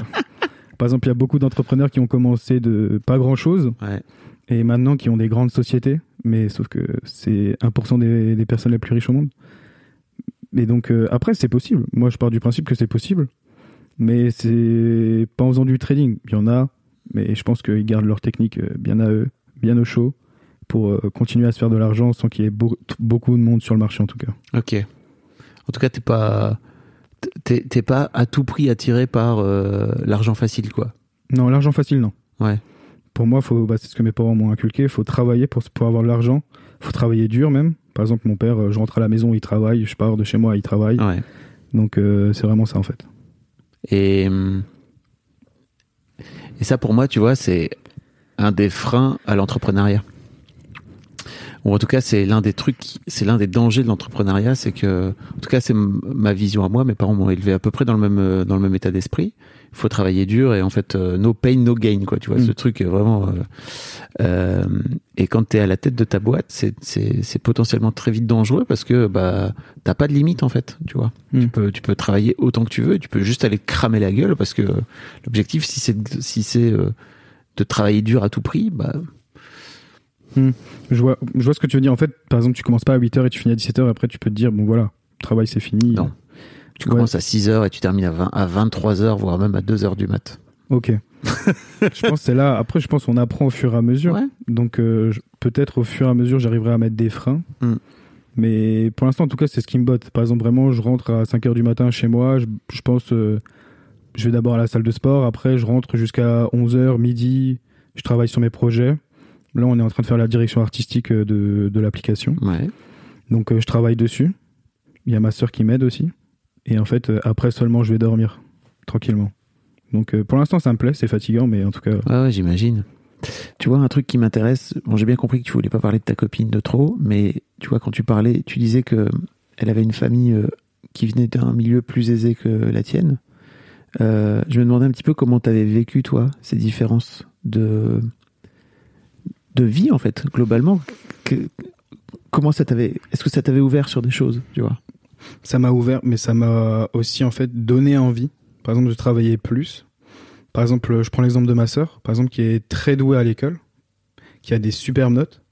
par exemple, il y a beaucoup d'entrepreneurs qui ont commencé de pas grand-chose Ouais. et maintenant qui ont des grandes sociétés, mais sauf que c'est 1% des, des personnes les plus riches au monde. Et donc euh, après c'est possible. Moi je pars du principe que c'est possible, mais c'est pas en faisant du trading. Il y en a, Mais je pense qu'ils gardent leur technique euh, bien à eux, bien au chaud, pour euh, continuer à se faire de l'argent sans qu'il y ait beau- beaucoup de monde sur le marché en tout cas. Ok. En tout cas, t'es pas, t'es, t'es pas à tout prix attiré par euh, l'argent facile, quoi. Non, l'argent facile, non. Ouais. Pour moi, faut, bah, c'est ce que mes parents m'ont inculqué. Il faut travailler pour, pour avoir de l'argent. Il faut travailler dur même. Par exemple, mon père, euh, je rentre à la maison, il travaille. Je pars de chez moi, il travaille. Ouais. Donc, euh, c'est vraiment ça en fait. Et, et ça, pour moi, tu vois, c'est un des freins à l'entrepreneuriat. Ou en tout cas, c'est l'un des trucs, c'est l'un des dangers de l'entrepreneuriat, c'est que, en tout cas, c'est ma vision à moi. Mes parents m'ont élevé à peu près dans le même, euh, dans le même état d'esprit. Il faut travailler dur et en fait, euh, no pain, no gain, quoi. Tu vois, Mm. ce truc euh, vraiment. euh, et quand t'es à la tête de ta boîte, c'est, c'est, potentiellement très vite dangereux parce que bah t'as pas de limite en fait, tu vois. Mm. Tu peux, tu peux travailler autant que tu veux, tu peux juste aller cramer la gueule parce que l'objectif, si c'est, de- si c'est euh, de travailler dur à tout prix, bah Je vois, je vois ce que tu veux dire. En fait, par exemple, tu commences pas à 8h et tu finis à 17h. Après, tu peux te dire, bon voilà, le travail c'est fini. Non. Tu Ouais. commences à 6 heures et tu termines à 20, à 23 heures, voire même à 2 heures du mat. Ok. *laughs* je pense que c'est là. Après, je pense qu'on apprend au fur et à mesure. Ouais. Donc, euh, peut-être au fur et à mesure, j'arriverai à mettre des freins. Mm. Mais pour l'instant, en tout cas, c'est ce qui me botte. Par exemple, vraiment, je rentre à 5 heures du matin chez moi. Je, je pense, euh, je vais d'abord à la salle de sport. Après, je rentre jusqu'à 11 heures, midi. Je travaille sur mes projets. Là, on est en train de faire la direction artistique euh, de, de l'application. Ouais. Donc, euh, je travaille dessus. Il y a ma sœur qui m'aide aussi. Et en fait, euh, après seulement, je vais dormir tranquillement. Donc, euh, pour l'instant, ça me plaît. C'est fatigant, mais en tout cas, Ouais, ouais, j'imagine. Tu vois, un truc qui m'intéresse, bon, j'ai bien compris que tu voulais pas parler de ta copine de trop, mais tu vois, quand tu parlais, tu disais que elle avait une famille euh, qui venait d'un milieu plus aisé que la tienne. Je me demandais un petit peu comment tu avais vécu, toi, ces différences de, de vie, en fait, globalement. Que- comment ça t'avait, est-ce que ça t'avait ouvert sur des choses, tu vois? Ça m'a ouvert, mais ça m'a aussi en fait donné envie, par exemple, de travailler plus. Par exemple, je prends l'exemple de ma sœur, par exemple, qui est très douée à l'école, qui a des superbes notes.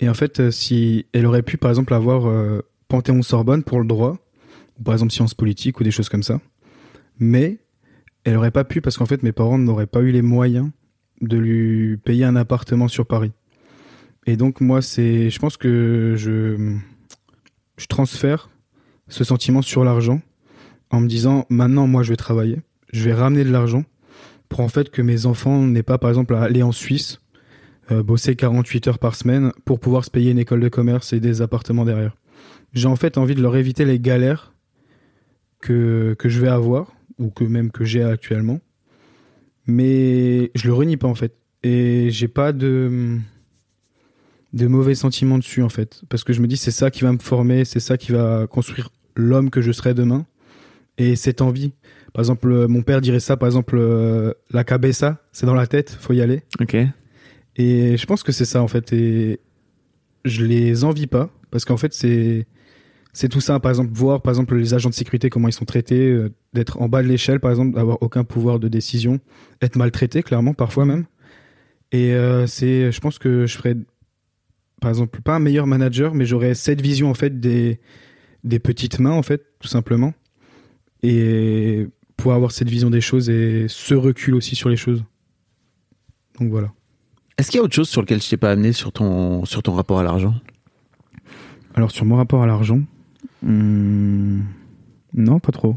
Et en fait, euh, si elle aurait pu, par exemple, avoir euh, Panthéon Sorbonne pour le droit, ou par exemple sciences politiques ou des choses comme ça, mais elle aurait pas pu parce qu'en fait, mes parents n'auraient pas eu les moyens de lui payer un appartement sur Paris. Et donc moi, c'est, je pense que je, je transfère ce sentiment sur l'argent en me disant maintenant moi je vais travailler, je vais ramener de l'argent pour en fait que mes enfants n'aient pas par exemple à aller en Suisse euh, bosser 48 heures par semaine pour pouvoir se payer une école de commerce et des appartements derrière. J'ai en fait envie de leur éviter les galères que, que je vais avoir ou que même que j'ai actuellement. Mais je le renie pas en fait et j'ai pas de de mauvais sentiments dessus en fait parce que je me dis c'est ça qui va me former, c'est ça qui va construire l'homme que je serai demain et cette envie. Par exemple, euh, mon père dirait ça par exemple euh, la cabeza, c'est dans la tête, faut y aller. Ok. Et je pense que c'est ça en fait. Et je les envie pas parce qu'en fait c'est c'est tout ça. Par exemple, voir par exemple les agents de sécurité comment ils sont traités, euh, d'être en bas de l'échelle par exemple, d'avoir aucun pouvoir de décision, être maltraité clairement parfois même. Et euh, c'est, je pense que je ferais par exemple pas un meilleur manager, mais j'aurais cette vision en fait des des petites mains en fait tout simplement et pour avoir cette vision des choses et ce recul aussi sur les choses. Donc voilà. Est-ce qu'il y a autre chose sur lequel je t'ai pas amené sur ton, sur ton rapport à l'argent? Alors sur mon rapport à l'argent, hmm, non, pas trop,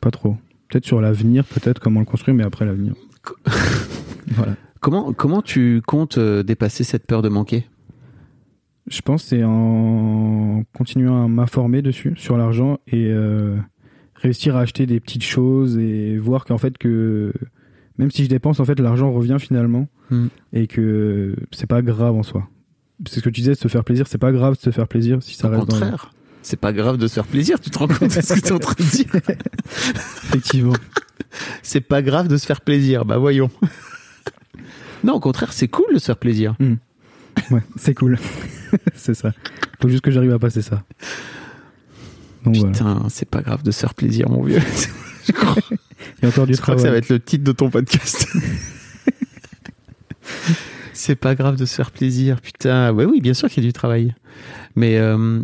pas trop. Peut-être sur l'avenir, peut-être comment le construire, mais après l'avenir. *laughs* voilà. Comment, comment tu comptes euh, dépasser cette peur de manquer? Je pense que c'est en continuant à m'informer dessus sur l'argent et euh, réussir à acheter des petites choses et voir qu'en fait que même si je dépense, en fait l'argent revient finalement Hmm. et que c'est pas grave en soi. C'est ce que tu disais, se faire plaisir, c'est pas grave de se faire plaisir si ça Au reste dans contraire. C'est pas grave de se faire plaisir, tu te rends compte de ce que tu es en train de dire *laughs* Effectivement. *laughs* C'est pas grave de se faire plaisir, bah voyons. *laughs* non, au contraire, c'est cool de se faire plaisir. Ouais, c'est cool. *laughs* c'est ça. Faut juste que j'arrive à passer ça. Donc voilà. Putain, c'est pas grave de se faire plaisir, mon vieux. *laughs* je crois, *laughs* Il y a encore du je crois que travail. ça va être le titre de ton podcast. c'est pas grave de se faire plaisir, putain. Ouais, oui, bien sûr qu'il y a du travail. Mais euh,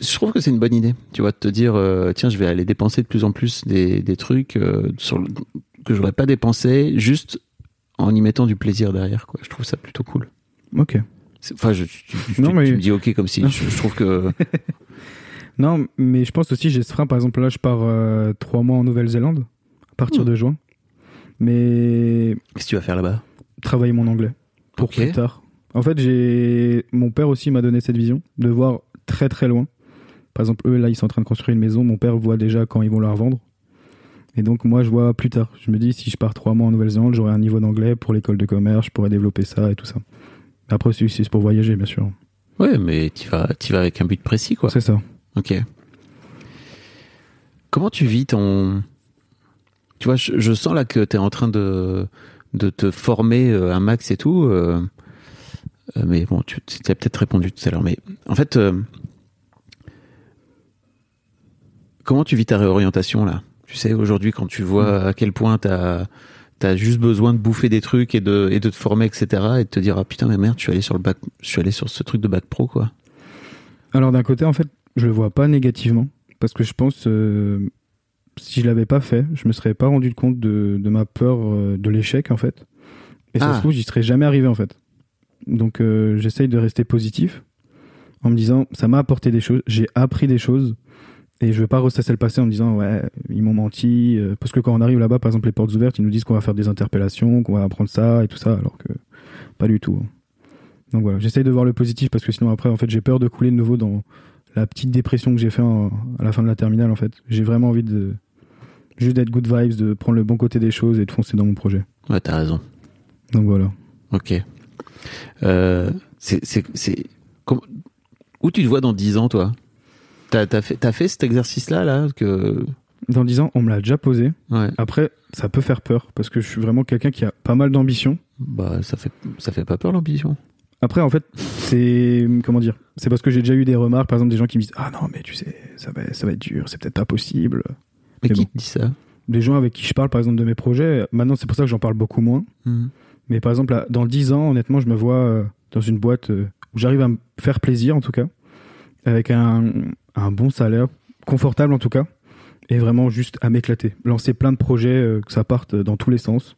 je trouve que c'est une bonne idée, tu vois, de te dire, euh, tiens, je vais aller dépenser de plus en plus des, des trucs euh, sur le- que j'aurais pas dépensé, juste en y mettant du plaisir derrière, quoi. Je trouve ça plutôt cool. Ok. Enfin, je, tu, tu- Non, tu- mais- tu me dis ok comme si je, je trouve que *laughs* Non, mais je pense aussi j'ai ce frein. Par exemple, là, je pars euh, trois mois en Nouvelle-Zélande à partir Hmm. de juin. Mais qu'est-ce que tu vas faire là-bas? travailler mon anglais pour plus tard. En fait, j'ai mon père aussi m'a donné cette vision de voir très très loin. Par exemple, eux là, ils sont en train de construire une maison. Mon père voit déjà quand ils vont la revendre. Et donc moi, je vois plus tard. Je me dis, si je pars trois mois en Nouvelle-Zélande, j'aurai un niveau d'anglais pour l'école de commerce. Je pourrais développer ça et tout ça. Après, c'est c'est pour voyager, bien sûr. Ouais, mais tu vas, tu vas avec un but précis, quoi. C'est ça. Ok. Comment tu vis ton. Tu vois, je, je sens là que tu es en train de, de te former euh, un max et tout. euh, euh, mais bon, tu tu as peut-être répondu tout à l'heure. Mais en fait, euh, comment tu vis ta réorientation là? Tu sais, aujourd'hui, quand tu vois à quel point tu as. Juste besoin de bouffer des trucs et de, et de te former, etc. Et de te dire, ah putain, mais merde, je suis allé sur le bac, je suis allé sur ce truc de bac pro, quoi. Alors d'un côté, en fait, je le vois pas négativement parce que je pense euh, si je l'avais pas fait, je me serais pas rendu compte de, de ma peur euh, de l'échec en fait. Et ça Ah. se trouve, j'y serais jamais arrivé en fait. Donc euh, j'essaye de rester positif en me disant ça m'a apporté des choses, j'ai appris des choses et je veux pas ressasser le passé en me disant ouais ils m'ont menti euh, parce que quand on arrive là-bas par exemple les portes ouvertes ils nous disent qu'on va faire des interpellations qu'on va apprendre ça et tout ça alors que pas du tout. Donc voilà, j'essaye de voir le positif parce que sinon après en fait j'ai peur de couler de nouveau dans la petite dépression que j'ai fait en- à la fin de la terminale en fait. J'ai vraiment envie de juste d'être good vibes, de prendre le bon côté des choses et de foncer dans mon projet. Ouais, t'as raison. Donc voilà. Ok. Euh, c'est, où tu te vois dans 10 ans, toi? T'as, fait, fait cet exercice-là, là, que, Dans 10 ans, on me l'a déjà posé. ouais. Après, ça peut faire peur parce que je suis vraiment quelqu'un qui a pas mal d'ambition. Bah, ça fait, ça fait pas peur l'ambition. Après, en fait, c'est comment dire C'est parce que j'ai déjà eu des remarques, par exemple, des gens qui me disent ah non mais tu sais ça va ça va être dur, c'est peut-être pas possible. Mais, Mais qui bon. te dit ça? Des gens avec qui je parle, par exemple, de mes projets. Maintenant, c'est pour ça que j'en parle beaucoup moins. Mhm. Mais par exemple, là, dans 10 ans, honnêtement, je me vois euh, dans une boîte euh, où j'arrive à me faire plaisir, en tout cas, avec un, un bon salaire, confortable en tout cas, et vraiment juste à m'éclater. Lancer plein de projets, euh, que ça parte dans tous les sens.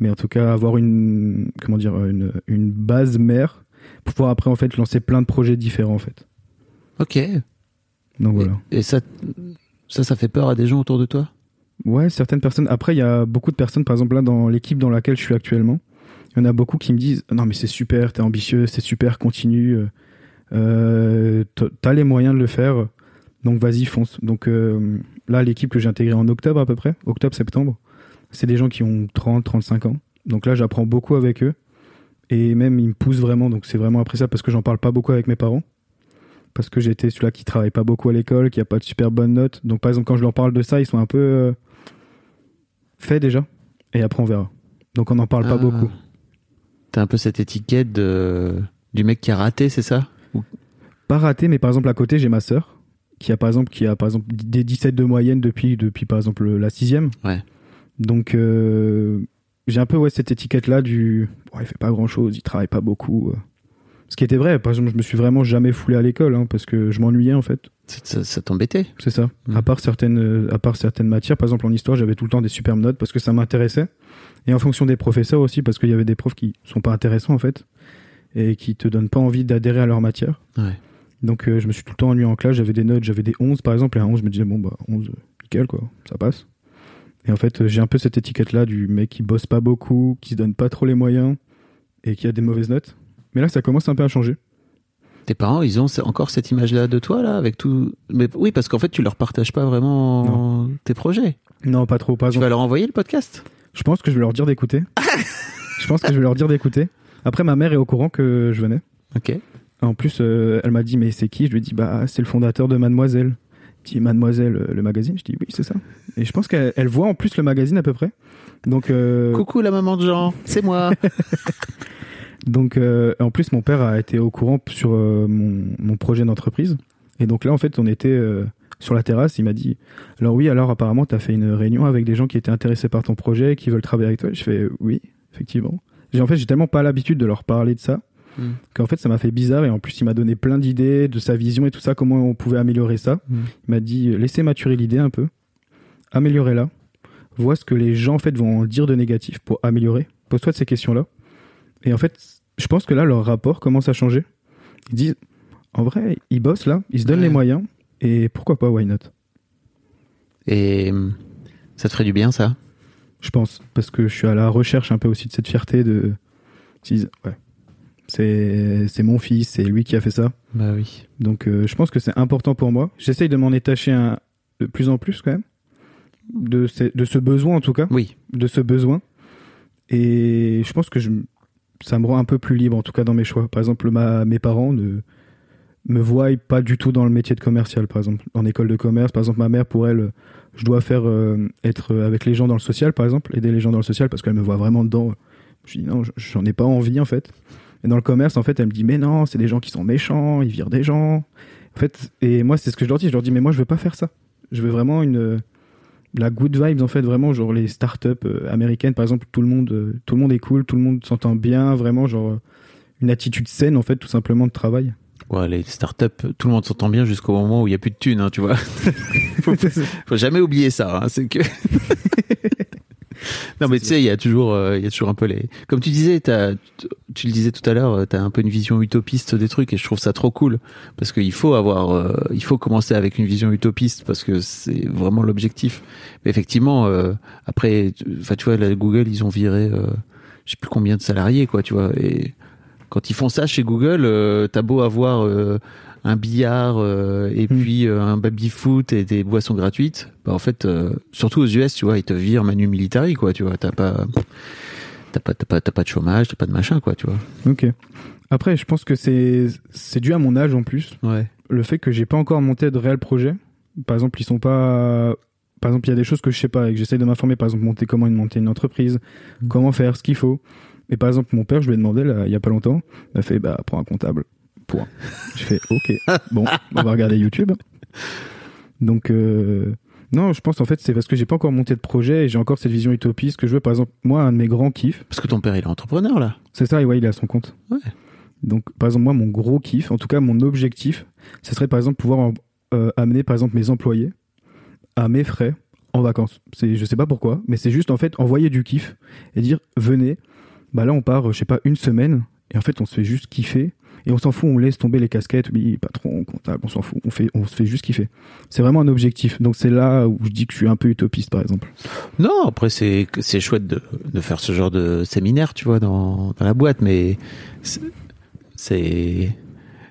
Mais en tout cas, avoir une, comment dire, une, une base mère pour pouvoir après, en fait, lancer plein de projets différents, en fait. Ok. Donc voilà. Et ça, ça, ça fait peur à des gens autour de toi? Ouais, certaines personnes. Après, il y a beaucoup de personnes, par exemple, là, dans l'équipe dans laquelle je suis actuellement, il y en a beaucoup qui me disent Non, mais c'est super, t'es ambitieux, c'est super, continue. Euh, t'as les moyens de le faire, donc vas-y, fonce. Donc euh, là, l'équipe que j'ai intégrée en octobre à peu près, octobre-septembre, c'est des gens qui ont 30, 35 ans. Donc là, j'apprends beaucoup avec eux. Et même, ils me poussent vraiment. Donc c'est vraiment appréciable parce que j'en parle pas beaucoup avec mes parents. Parce que j'ai été celui-là qui travaille pas beaucoup à l'école, qui a pas de super bonnes notes. Donc par exemple, quand je leur parle de ça, ils sont un peu euh, faits déjà. Et après, on verra. Donc on n'en parle pas Ah. beaucoup. T'as un peu cette étiquette de, du mec qui a raté, c'est ça? Pas raté, mais par exemple à côté j'ai ma sœur qui a par exemple qui a par exemple des 17 de moyenne depuis depuis par exemple la sixième. Ouais. Donc euh, j'ai un peu ouais cette étiquette là du bon, il fait pas grand chose, il travaille pas beaucoup. euh. Ce qui était vrai. Par exemple je me suis vraiment jamais foulé à l'école hein, parce que je m'ennuyais en fait. Ça, ça- t'embêtait C'est ça. Mhm. À part certaines euh, à part certaines matières, par exemple en histoire j'avais tout le temps des superbes notes parce que ça m'intéressait et en fonction des professeurs aussi parce qu'il y avait des profs qui sont pas intéressants en fait et qui te donnent pas envie d'adhérer à leur matière. Ouais. Donc euh, je me suis tout le temps ennuyé en classe, j'avais des notes, j'avais des 11 par exemple, et un 11 je me disais bon bah 11 euh, nickel quoi, ça passe. Et en fait euh, j'ai un peu cette étiquette là du mec qui bosse pas beaucoup, qui se donne pas trop les moyens et qui a des mauvaises notes. Mais là ça commence un peu à changer. Tes parents, ils ont encore cette image-là de toi, là, avec tout. Mais oui, parce qu'en fait, tu leur partages pas vraiment tes projets. Non pas trop, pas Tu vas leur envoyer le podcast? Je pense que je vais leur dire d'écouter. *laughs* je pense que je vais leur dire d'écouter. Après ma mère est au courant que je venais. Ok. En plus euh, elle m'a dit mais c'est qui? Je lui ai dit bah c'est le fondateur de Mademoiselle. Elle dit Mademoiselle euh, le magazine? Je dis oui c'est ça. Et je pense qu'elle elle voit en plus le magazine à peu près. Donc euh, Coucou la maman de Jean, c'est moi. *laughs* Donc, euh, en plus, mon père a été au courant sur euh, mon, mon projet d'entreprise. Et donc là, en fait, on était euh, sur la terrasse. Il m'a dit Alors, oui, alors apparemment, tu as fait une réunion avec des gens qui étaient intéressés par ton projet, qui veulent travailler avec toi. Je fais Oui, effectivement. J'ai en fait, j'ai tellement pas l'habitude de leur parler de ça Mm. qu'en fait, ça m'a fait bizarre. Et en plus, il m'a donné plein d'idées de sa vision et tout ça, comment on pouvait améliorer ça. Mm. Il m'a dit Laissez maturer l'idée un peu, améliorez-la, vois ce que les gens en fait vont en dire de négatif pour améliorer. pose-toi ces questions-là. Et en fait, je pense que là, leur rapport commence à changer. Ils disent, en vrai, ils bossent là, ils se donnent Ouais. les moyens, et pourquoi pas, why not? Et hum, ça te ferait du bien, ça? Je pense, parce que je suis à la recherche un peu aussi de cette fierté de. ouais, c'est c'est mon fils, c'est lui qui a fait ça. Bah oui. Donc euh, je pense que c'est important pour moi. J'essaye de m'en détacher un, de plus en plus quand même. De, ce- de ce besoin en tout cas. Oui. De ce besoin. Et je pense que je, ça me rend un peu plus libre en tout cas dans mes choix. Par exemple, ma, mes parents ne me voient pas du tout dans le métier de commercial par exemple. En école de commerce, par exemple, ma mère pour elle, je dois faire euh, être avec les gens dans le social par exemple, aider les gens dans le social parce qu'elle me voit vraiment dedans. Je dis non, j'en ai pas envie en fait. Et dans le commerce, en fait, elle me dit mais non, c'est des gens qui sont méchants, ils virent des gens. En fait, et moi, c'est ce que je leur dis. Je leur dis mais moi, je veux pas faire ça. Je veux vraiment une la good vibes en fait, vraiment genre les startups euh, américaines, par exemple, tout le monde, euh, tout le monde est cool, tout le monde s'entend bien, vraiment genre une attitude saine en fait, tout simplement de travail. Ouais, les startups, tout le monde s'entend bien jusqu'au moment où il n'y a plus de thunes, hein, tu vois. *laughs* faut, faut jamais oublier ça. hein, c'est que. *laughs* non, mais tu sais, il y a toujours, euh, il y a toujours un peu les. Comme tu disais, tu le disais tout à l'heure, tu as un peu une vision utopiste des trucs, et je trouve ça trop cool parce qu'il faut avoir, euh, il faut commencer avec une vision utopiste parce que c'est vraiment l'objectif. Mais effectivement, euh, après, tu- enfin, tu vois, là, Google, ils ont viré, je sais plus combien de salariés, quoi, tu vois, et quand ils font ça chez Google, euh, t'as beau avoir euh, un billard euh, et Mm. puis un baby foot et des boissons gratuites, bah en fait, surtout aux US, tu vois, ils te virent manu militari, quoi, tu vois, t'as pas, t'as pas, t'as pas, t'as pas de chômage, t'as pas de machin, quoi, tu vois. Ok. Après, je pense que c'est c'est dû à mon âge en plus. Ouais. le fait que j'ai pas encore monté de réels projets. Par exemple, ils sont pas. Par exemple, il y a des choses que je sais pas et que j'essaie de m'informer. Par exemple, monter comment monter une entreprise, comment faire ce qu'il faut. Et par exemple, mon père, je lui ai demandé là, il y a pas longtemps, il m'a fait bah prends un comptable. Point. Je fais ok. *laughs* Bon, on va regarder YouTube. Donc euh, non, je pense en fait c'est parce que j'ai pas encore monté de projet et j'ai encore cette vision utopiste que je veux. Par exemple, moi, un de mes grands kiffs, Parce que ton père, il est entrepreneur, là. c'est ça, et ouais, il est à son compte. Ouais. Donc, par exemple, moi, mon gros kiff, en tout cas, mon objectif, ce serait, par exemple, pouvoir euh, amener, par exemple, mes employés à mes frais en vacances. C'est, je sais pas pourquoi, mais c'est juste, en fait, envoyer du kiff et dire, venez, bah là, on part, euh, je sais pas, une semaine, et en fait, on se fait juste kiffer, et on s'en fout, on laisse tomber les casquettes, oui, patron, comptable, on s'en fout, on, fait, on se fait juste kiffer. C'est vraiment un objectif. Donc, c'est là où je dis que je suis un peu utopiste, par exemple. Non, après c'est c'est chouette de, de faire ce genre de séminaire, tu vois, dans, dans la boîte, mais c'est- c'est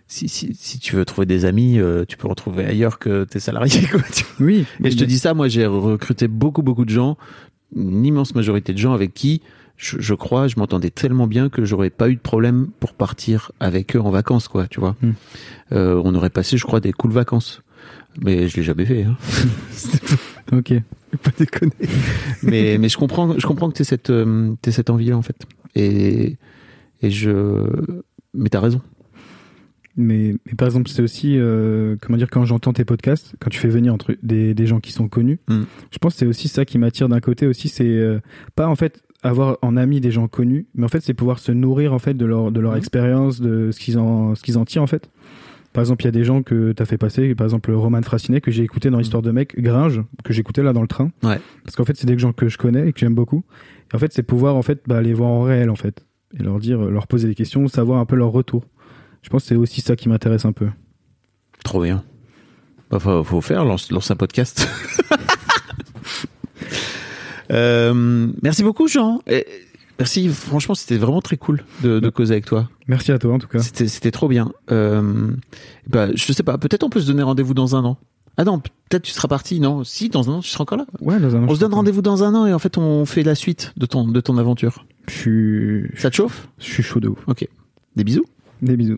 si, si, si tu veux trouver des amis, euh, tu peux retrouver ailleurs que tes salariés. *laughs* Quoi. Oui. Et je te dis ça, moi j'ai recruté beaucoup beaucoup de gens, une immense majorité de gens avec qui je, je crois, je m'entendais tellement bien que j'aurais pas eu de problème pour partir avec eux en vacances, quoi, tu vois. Hmm. Euh, on aurait passé, je crois, des cool vacances. Mais je l'ai jamais fait. Hein. *laughs* Ok. pas déconner. *laughs* mais mais je comprends je comprends que tu cette euh, t'aies cette envie là en fait. Et et je mais t'as raison. Mais, mais par exemple, c'est aussi, euh, comment dire, quand j'entends tes podcasts, quand tu fais venir entre des, des gens qui sont connus, Mm. je pense que c'est aussi ça qui m'attire d'un côté aussi, c'est euh, pas en fait avoir en ami des gens connus, mais en fait c'est pouvoir se nourrir en fait de leur de leur Mm. expérience, de ce qu'ils en ce qu'ils en tirent en fait. Par exemple, il y a des gens que tu as fait passer, par exemple Roman Frassinet que j'ai écouté dans Histoire de mec, Gringe que j'écoutais là dans le train. Ouais. Parce qu'en fait, c'est des gens que je connais et que j'aime beaucoup. Et en fait, c'est pouvoir en fait bah, les voir en réel en fait et leur dire, leur poser des questions, savoir un peu leur retour. Je pense que c'est aussi ça qui m'intéresse un peu. Trop bien. Bah, faut, faut faire lance, lance un podcast. *laughs* Euh, merci beaucoup Jean. Et merci franchement c'était vraiment très cool de, de causer avec toi. Merci à toi en tout cas. C'était c'était trop bien. Euh, bah je sais pas peut-être on peut se donner rendez-vous dans un an. Ah non peut-être tu seras parti non? Si dans un an tu seras encore là. Ouais, dans un an, On se donne rendez-vous dans un an et en fait on fait la suite de ton de ton aventure. Je suis, Ça te chauffe? je suis chaud de ouf. Ok. Des bisous. Des bisous.